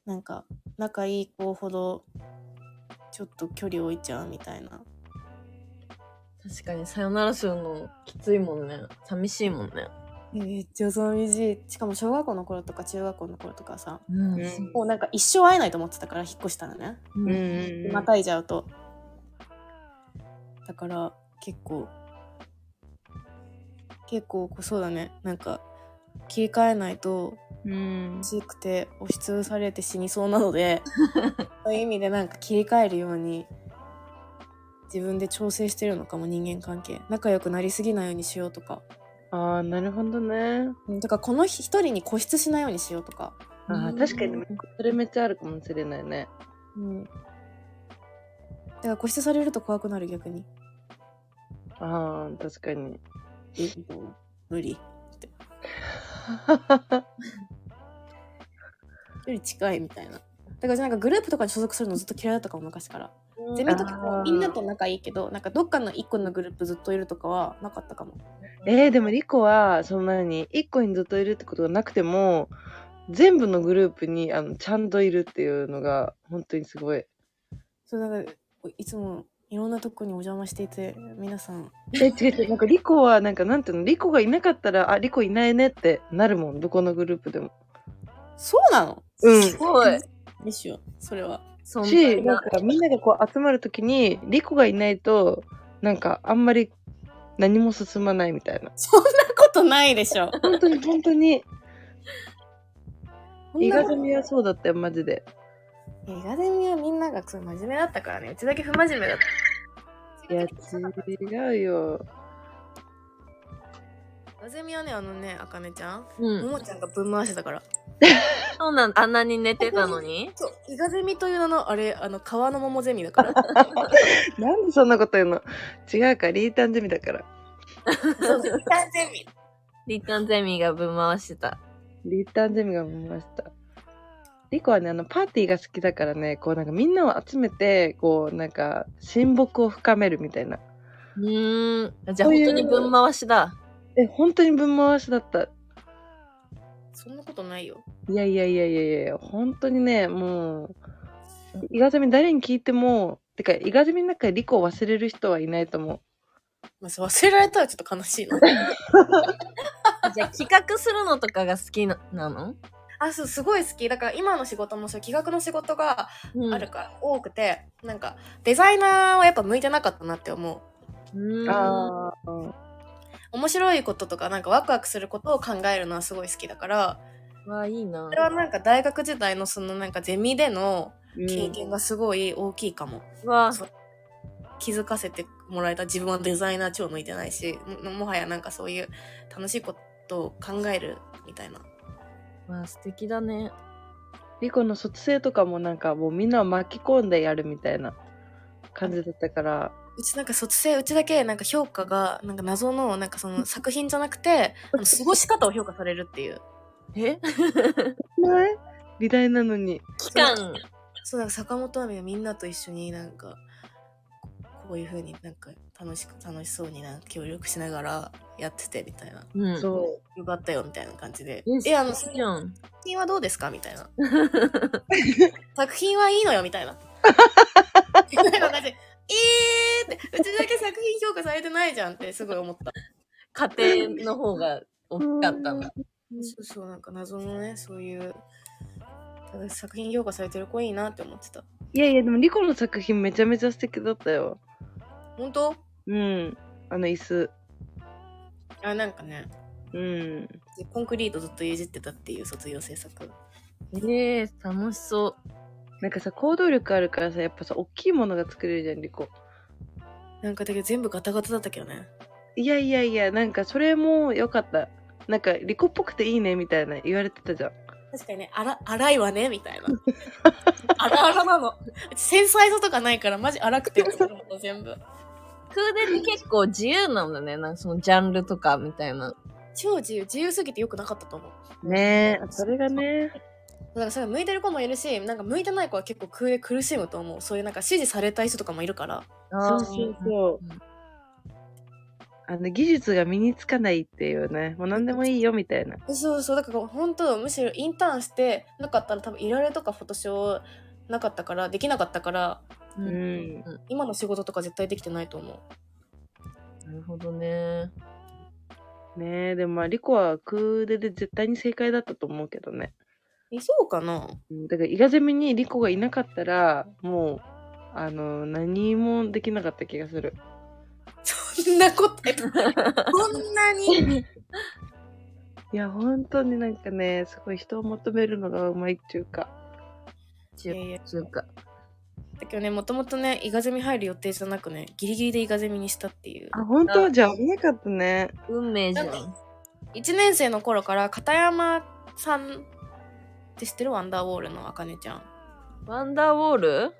なんか仲いい子ほどちょっと距離置いちゃうみたいな。確かにさよならするのきついもんね。寂しいもんね。めっちゃ寂しい。しかも小学校の頃とか中学校の頃とかさうん。うん。もうなんか一生会えないと思ってたから引っ越したらね。またいじゃうと。だから結構結構そうだね。なんか切り替えないとしくて押しつぶされて死にそうなので [laughs] そういう意味でなんか切り替えるように自分で調整してるのかも人間関係。仲良くなりすぎないようにしようとか。ああなるほどね。うんだからこの一人に固執しないようにしようとか。ああ確かにそれめっちゃあるかもしれないね。うん。だから固執されると怖くなる逆に。ああ確かに。無理 [laughs] より近いみたいな。だからなんかグループとかに所属するのずっと嫌いだったかも昔から。ゼミもみんなと仲いいけどなんかどっかの一個のグループずっといるとかはなかったかも。えー、でもリコはそんなに1個にずっといるってことがなくても全部のグループにあのちゃんといるっていうのが本当にすごい。そうなんかいつもいろんなとこにお邪魔していて皆さん。え違う違うなんかリコはなんかなんていうのリコがいなかったらあリコいないねってなるもんどこのグループでもそうなの？うん。すごい。でしょそれは。そんしななんかみんながこう集まるときにリコがいないとなんかあんまり何も進まないみたいな。そんなことないでしょ。本当に本当に。伊賀そんなことゼミはそうだったよマジで。映画ゼミはみんながそう真面目だったからね。うちだけ不真面目だった。いや違うよ。映画ゼミはねあのねあかねちゃんうん。ももちゃんがぶん回してた。から [laughs] そうなんあんなに寝てたのに？そう伊賀ゼミという名のあれあの川の桃ゼミだから。[laughs] なんでそんなこと言うの？違うかリータンゼミだから。そう伊賀ゼミ。リターンゼミがぶん回してた。リータンゼミが思いました。リコはねあのパーティーが好きだからねこうなんかみんなを集めてこうなんか親睦を深めるみたいな。うーん。じゃあそういう本当にぶん回しだ。え本当に分回しだったそんなことないよ。いやいやいやいやいや本当にねもう伊賀ゼミ誰に聞いてもてか伊賀ゼミの中でリコを忘れる人はいないと思う。まあ、そう忘れられたらちょっと悲しいな。[laughs] じゃあ企画するのとかが好きななの？あそうすごい好き。だから今の仕事もそう企画の仕事がうん。あるから多くて、なんかデザイナーはやっぱ向いてなかったなって思う。うーん。ああ面白いこととかなんかワクワクすることを考えるのはすごい好きだからわあ、いいなそれ。はなんか大学時代のそのなんかゼミでのうん経験がすごい大きいかも、わあ、そう気づかせてもらえた自分はデザイナー超向いてないしももはやなんかそういう楽しいことを考えるみたいなわあ素敵だね。リコの卒生とかもなんかもうみんなを巻き込んでやるみたいな感じだったからうちなんか卒生うちだけなんか評価がなんか謎のなんかその作品じゃなくてあの過ごし方を評価されるっていう。え？[laughs] ない美大なのに。期間。そうなんか坂本亜美がみんなと一緒になんかこういう風になんか楽しく楽しそうになんか協力しながらやっててみたいな。うん。そよかったよみたいな感じで。え、えあの素敵じゃん。作品はどうですかみたいな。[laughs] 作品はいいのよみたいな。[laughs] なんか感じでえーってうちだけ作品評価されてないじゃんってすごい思った。家庭の方が大きかったの。そうそうなんか謎のねそういうただ作品評価されてる子いいなって思ってた。ういやいやでもリコの作品めちゃめちゃ素敵だったよ。本当？うん。あの椅子。あなんかね。うん。でコンクリートずっといじってたっていう卒業制作。ええ楽しそう。なんかさ行動力あるからさやっぱさ大きいものが作れるじゃんリコ。なんかだけど全部ガタガタだったけどね。いやいやいやなんかそれも良かった。なんかリコっぽくていいねみたいな言われてたじゃん。確かにね荒荒いわねみたいな。[laughs] 荒々なの。繊細さとかないからマジ荒くて全部。空電って結構自由なんだね。なんかそのジャンルとかみたいな。超自由。自由すぎてよくなかったと思う。ねえそれがねだからそれ向いてる子もいるしなんか向いてない子は結構空で苦しむと思うそういうなんか指示されたい人とかもいるからそうそうそうあの、技術が身につかないっていうね。もう何でもいいよみたいな。そうそうだから本当むしろインターンしてなかったら多分いられとかフォトショーなかったからできなかったからううんな今の仕事とか絶対できてないと思うるほどね。ねえ、でもまあ、リコはクーデで絶対に正解だったと思うけどね。えそうかなうんだから、伊賀ゼミにリコがいなかったら、もう、あの、何もできなかった気がする。そんなことこ [laughs] んなに？いや、本当になんかね、すごい人を求めるのがうまいっていうか。中いやいや中華。だけどねもともとね伊賀ゼミ入る予定じゃなくねギリギリで伊賀ゼミにしたっていうあ、本当？じゃあ危なかったね。運命じゃん。1年生の頃から片山さんって知ってる？ワンダーウォールのあかねちゃんワンダーウォール？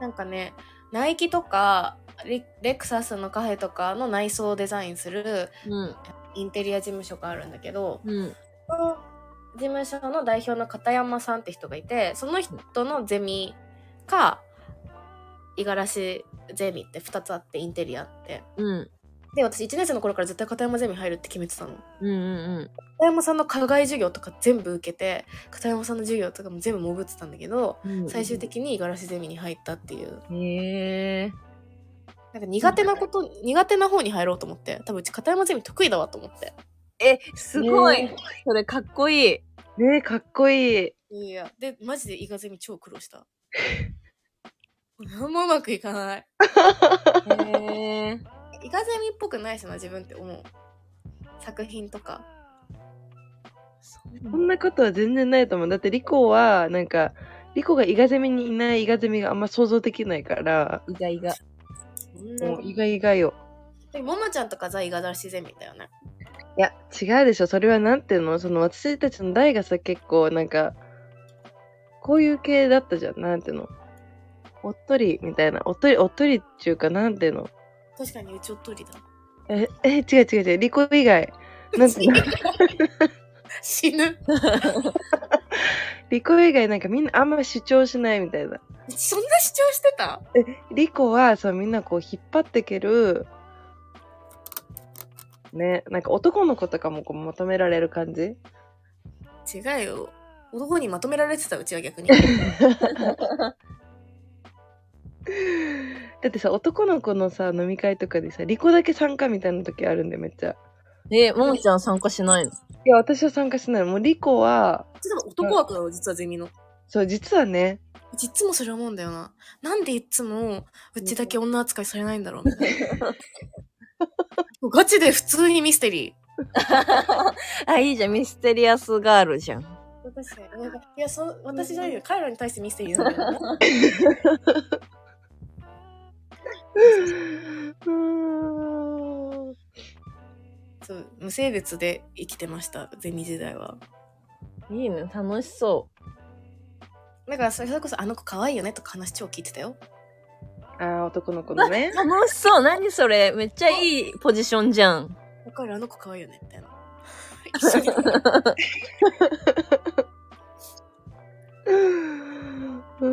なんかねナイキとかレレクサスのカフェとかの内装をデザインするうん。インテリア事務所があるんだけどうん。その事務所の代表の片山さんって人がいてその人のゼミか五十嵐ゼミって2つあってインテリアってうん。で私1年生の頃から絶対片山ゼミ入るって決めてたのうんうん片山さんの課外授業とか全部受けて片山さんの授業とかも全部潜ってたんだけどうん。最終的に五十嵐ゼミに入ったっていうへえ。なんか苦手なこと苦手な方に入ろうと思って多分うち片山ゼミ得意だわと思ってえ、すごい、ねそれかっこいい。ねえ、かっこいい。いやでマジで伊賀ゼミ超苦労した何もうまくいかない [laughs] へえ。伊賀ゼミっぽくないしな自分って思う作品とかそんなことは全然ないと思う。だってリコは、なんか、リコが伊賀ゼミにいない伊賀ゼミがあんま想像できないから、意外が。そんなもう意外意外よ。でももちゃんとかザ・伊賀嵐ゼミだよね？いや、違うでしょ。それはなんていうの？その私たちの代がさ、結構なんか、こういう系だったじゃん。なんていうの？おっとりみたいな。おっとり、おっとりっていうか、なんていうの？確かにうちおっとりだえ、え、違う違う違う。リコ以外。なんていうの？[laughs] [laughs] 死ぬ。[laughs] リコ以外なんかみんなあんま主張しないみたいな。そんな主張してた？リコはそうみんなこう引っ張ってける、ね、なんか男の子とかもこう求められる感じ？違うよ。男にまとめられてたうちは逆に。[laughs] だってさ、男の子のさ、飲み会とかでさ、リコだけ参加みたいな時あるんでめっちゃ。え、ももちゃん参加しないの？いや、私は参加しない。もうリコは、実は男枠だろ実はゼミの。そう、実はね、うちいつもそれ思うんだよな。なんでいつもうちだけ女扱いされないんだろうみたいな。[laughs] ガチで普通にミステリー。[laughs] あ、いいじゃん。ミステリアスガールじゃん。確かになんかいやそ私じゃないよ。彼らに対してミステリーなんだよね [laughs] うーんそう無性別で生きてましたゼミ時代はいいね。楽しそだからそれこそあの子可愛いよねとか話超聞いてたよあー、男の子のねう。。楽しそう。何それ。めっちゃいいポジションじゃん。わかる？あの子可愛いよねみたいな [laughs] 一緒にうー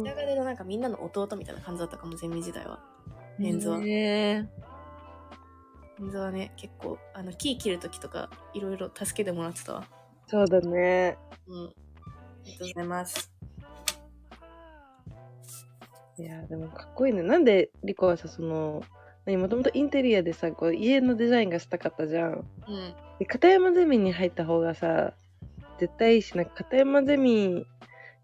ん流れのなんかみんなの弟みたいな感じだったかもゼミ時代はメンズはへえ。メンズはね結構あのキー切る時とかいろいろ助けてもらってたわそうだね。うんありがとうございますいや、でもかっこいいね。なんでリコはさ、その、何、もともとインテリアでさ、こう家のデザインがしたかったじゃん。うんで、片山ゼミに入った方がさ、絶対いいし、なんか片山ゼミ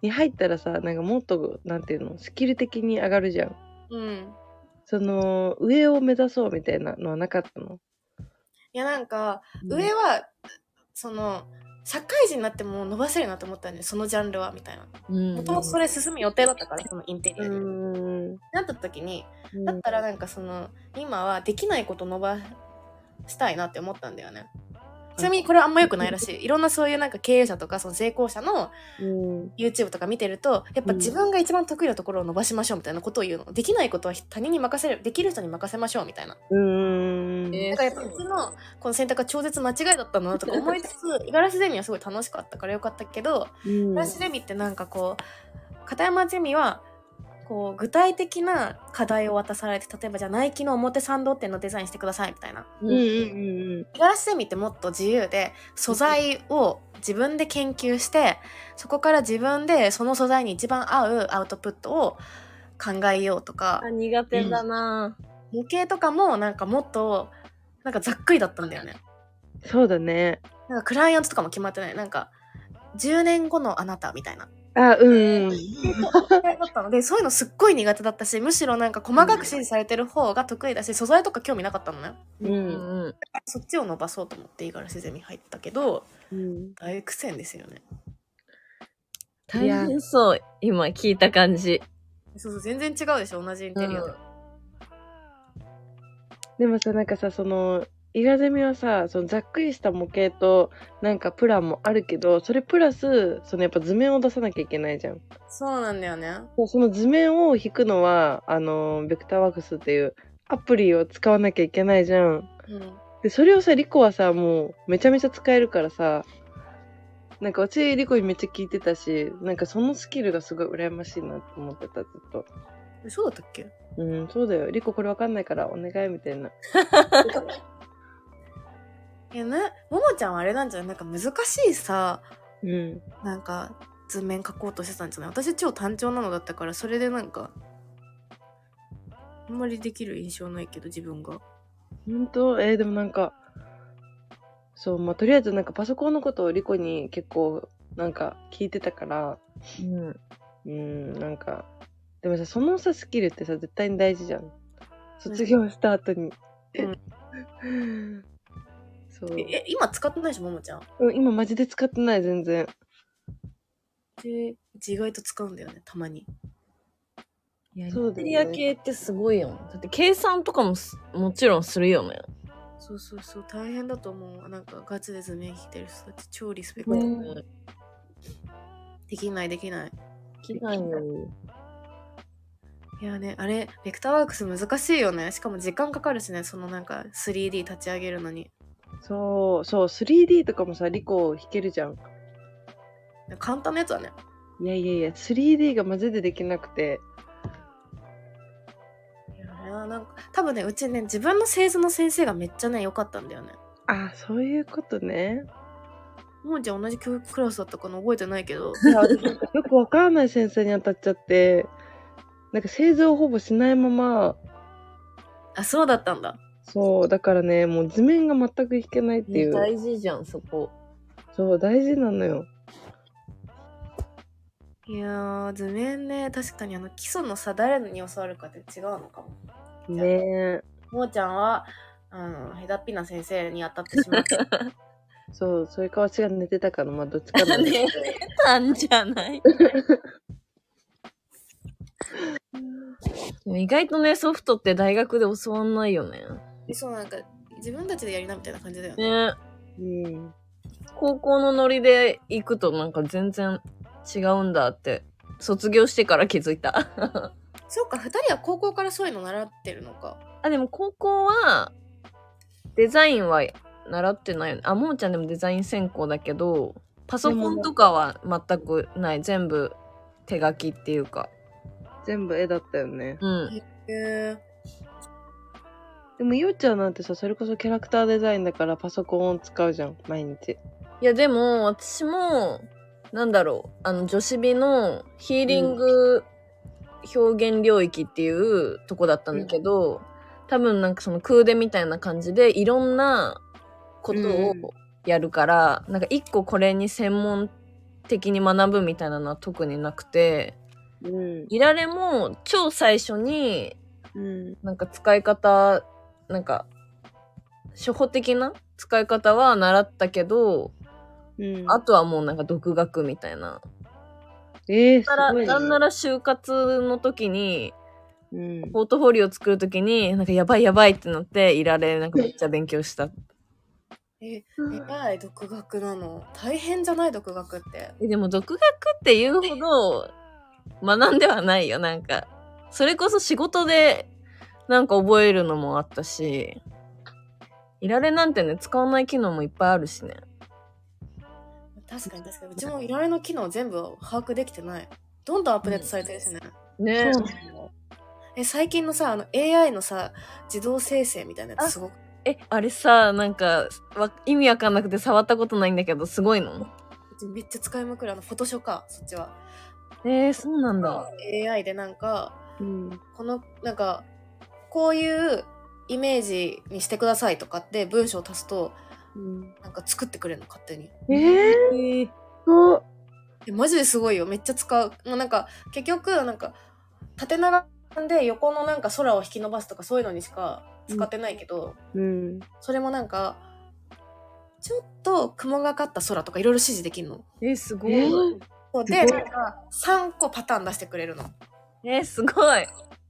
に入ったらさ、なんかもっと、なんていうの、スキル的に上がるじゃん。うんその、上を目指そうみたいなのはなかったの？いやなんか上はその社会人になっても伸ばせるなと思ったんでそのジャンルはみたいな。うん。もともとそれ進む予定だったからそのインテリうアに。なった時にうん。だったらなんかその今はできないこと伸ばしたいなって思ったんだよねちなみにこれはあんま良くないらしい。いろんなそういうなんか経営者とかその成功者のうん。YouTube とか見てるとやっぱ自分が一番得意なところを伸ばしましょうみたいなことを言うの。できないことは他人に任せるできる人に任せましょうみたいな。うーん。えーだからやっぱう。ちのこの選択は超絶間違いだったんだなとか思いつつ五十嵐ゼミはすごい楽しかったからよかったけどうん。五十嵐ゼミってなんかこう片山ゼミはこう具体的な課題を渡されて例えばじゃあナイキの表参道店のデザインしてくださいみたいなうんうんうん五十嵐ゼミってもっと自由で素材を自分で研究してそこから自分でその素材に一番合うアウトプットを考えようとかあ苦手だな、模型とかもなんかもっとなんかざっくりだったんだよね。そうだね。なんかクライアントとかも決まってないなんか10年後のあなたみたいな。あ、うんうん。だったのでそういうのすっごい苦手だったしむしろなんか細かく指示されてる方が得意だし素材とか興味なかったのね。う。うんんそっちを伸ばそうと思って五十嵐ゼミ入ったけどうん、大苦戦ですよね。大変そう今聞いた感じそうそう全然違うでしょ同じインテリアで。でもさ、なんかさ、その、イガゼミはさ、そのざっくりした模型と、なんかプランもあるけど、それプラス、そのやっぱ図面を出さなきゃいけないじゃん。そうなんだよね。その図面を引くのは、あの、ベクターワークスっていうアプリを使わなきゃいけないじゃん。うん。で、それをさ、リコはさ、もうめちゃめちゃ使えるからさ、なんか私、リコにめっちゃ聞いてたし、なんかそのスキルがすごい羨ましいなって思ってた、ずっと。えそうだったっけ？うん、そうだよ。リコこれわかんないからお願いみたいな。[laughs] いやね、ももちゃんはあれなんじゃない？なんか難しいさ、うん。なんか図面描こうとしてたんじゃない？私超単調なのだったから、それでなんか、あんまりできる印象ないけど、自分が。ほんとえー、でもなんか、そう、まあ、とりあえずなんかパソコンのことをリコに結構なんか聞いてたから、うんうん、なんか、でもさ、そのさ、スキルってさ、絶対に大事じゃん。卒業した後に。[laughs] そう。え、え今使ってないでしょ、ももちゃん。うん今マジで使ってない、全然。で、うち意外と使うんだよね、たまに。いやイそうだよねリア系ってすごいよだって計算とかもすもちろんするよねそうそうそう、大変だと思う。なんかガチで図面引いてる人たち超リスペクト。ねできないできない。きないよいやね、あれ、ベクターワークス難しいよね。しかも時間かかるしね、そのなんか 3D 立ち上げるのに。そう、そう、3D とかもさ、リコ弾けるじゃん。簡単なやつはね。いやいやいや、3D がマジでできなくて。いやね、なんか、多分ね、うちね、自分の製図の先生がめっちゃね、良かったんだよね。あ、そういうことね。もうじゃあ同じ教育クラスだったかな覚えてないけど。よくわかんない先生に当たっちゃって、なんか製図をほぼしないまま、あ、そうだったんだ。そう、だからね、もう図面が全く弾けないっていう。大事じゃんそこそう、大事なのよ。いやー、図面ね、確かにあの、基礎のさ、誰に教わるかって違うのかも。ねえ。もーちゃんは、あの、へだっぴな先生に当たってしまって。[laughs] そう、それか私が寝てたかの、まあどっちかだけど。[laughs] たんじゃない？[laughs] でも意外とねソフトって大学で教わんないよねでそう、なんか、自分たちでやりなみたいな感じだよね。ねうん。高校のノリで行くとなんか全然違うんだって卒業してから気づいた [laughs] そうか、二人は高校からそういうの習ってるのか。あでも高校はデザインは習ってないよねあももちゃんでもデザイン専攻だけどパソコンとかは全くない全部手書きっていうか全部絵だったよね。うんへえ。でも、ゆうちゃんなんてさ、それこそキャラクターデザインだからパソコンを使うじゃん、毎日。いやでも私もなんだろうあの女子美のヒーリング表現領域っていうとこだったんだけど、多分なんかその空手みたいな感じでいろんなことをうんやるから、なんか一個これに専門的に学ぶみたいなのは特になくてうん。いられも超最初にうん。なんか使い方なんか初歩的な使い方は習ったけど、うん。あとはもうなんか独学みたいな。えー、すだからごい、ね。なんなら就活の時に、うん。ポートフォリオ作る時に、なんかやばいやばいってなって、いられ、なんかめっちゃ勉強した。え、えらい、独学なの。大変じゃない、独学って。えでも独学って言うほど学んではないよ、なんか。それこそ仕事でなんか覚えるのもあったし、いられなんてね、使わない機能もいっぱいあるしね。確かに確かに。うちもいられの機能全部把握できてない。どんどんアップデートされてるしね。ねえ最近のさあの AI のさ自動生成みたいなやつすごくえ、あれさ、なんか、わ意味わかんなくて触ったことないんだけど、すごいの？めっちゃ使いまくるあのフォトショーかそっちはえー、そうなんだ。AI でなんかうん。このなんかこういうイメージにしてくださいとかって文章を足すとうん、なんか作ってくれるの勝手にえー、えマジですごいよめっちゃ使うもうなんか結局なんか縦長で横のなんか空を引き伸ばすとかそういうのにしか使ってないけど、うん。それもなんかちょっと雲がかった空とかいろいろ指示できるの。えー、すごい。えー、で、なんか3個パターン出してくれるの。えー、すごい。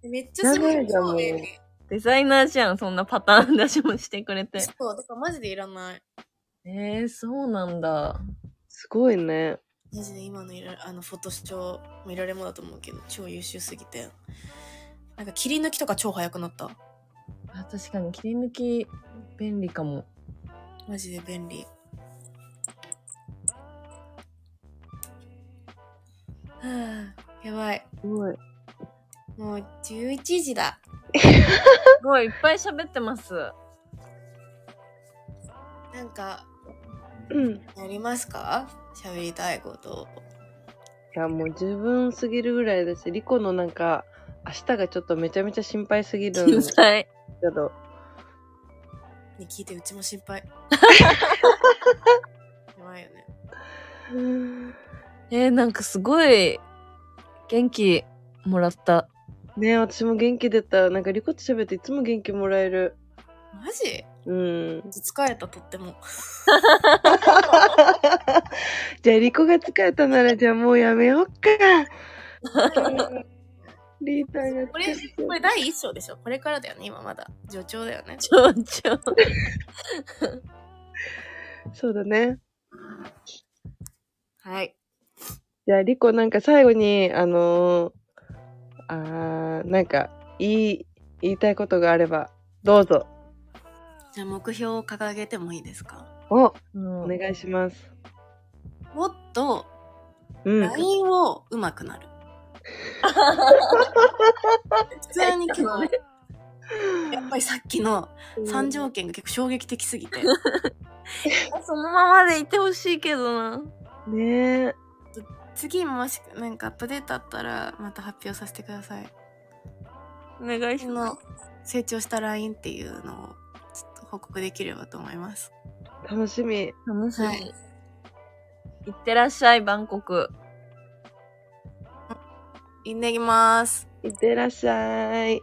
めっちゃすごい長いじゃんもう超便利。デザイナーじゃん、そんなパターン出しもしてくれて。そう、だからマジでいらない。えー、そうなんだ。すごいね。マジで今のいらあのフォトショー見られもだと思うけど、超優秀すぎて。なんか切り抜きとか超早くなった。あ確かに切り抜き便利かも。マジで便利。はあ、やばい。すごい。もう11時だ。すごい、いっぱい喋ってます。なんか、うん。いやりますか？喋りたいこと。や、もう十分すぎるぐらいだし、リコのなんか、明日がちょっとめちゃめちゃ心配すぎるん天だ才。けど。に聞いてうちも心配。[laughs] やばいよね。えー、なんかすごい元気もらった。ねえ、私も元気出た。なんかリコと喋っていつも元気もらえる。マジ？うん。疲れたとっても。[laughs] じゃあリコが疲れたならじゃあもうやめよっか。[laughs] リーターがこれ、これ第一章でしょ？これからだよね今まだ。序章だよね。ちょちょ。そうだね。はい。じゃあリコなんか最後に、あのー、あー、なんか言い、言いたいことがあれば、どうぞ。じゃあ目標を掲げてもいいですか？お、うんお願いします。もっとうん。LINE を上手くなる。[laughs] 普通に今日、[laughs] やっぱりさっきの3条件が結構衝撃的すぎて。[laughs] そのままでいてほしいけどな。ねえ。次もしなんかアップデートあったらまた発表させてください。お願いします。の成長した LINE っていうのをちょっと報告できればと思います。楽しみ。楽しみ。はいいってらっしゃい、バンコク。いってきます。いってらっしゃい。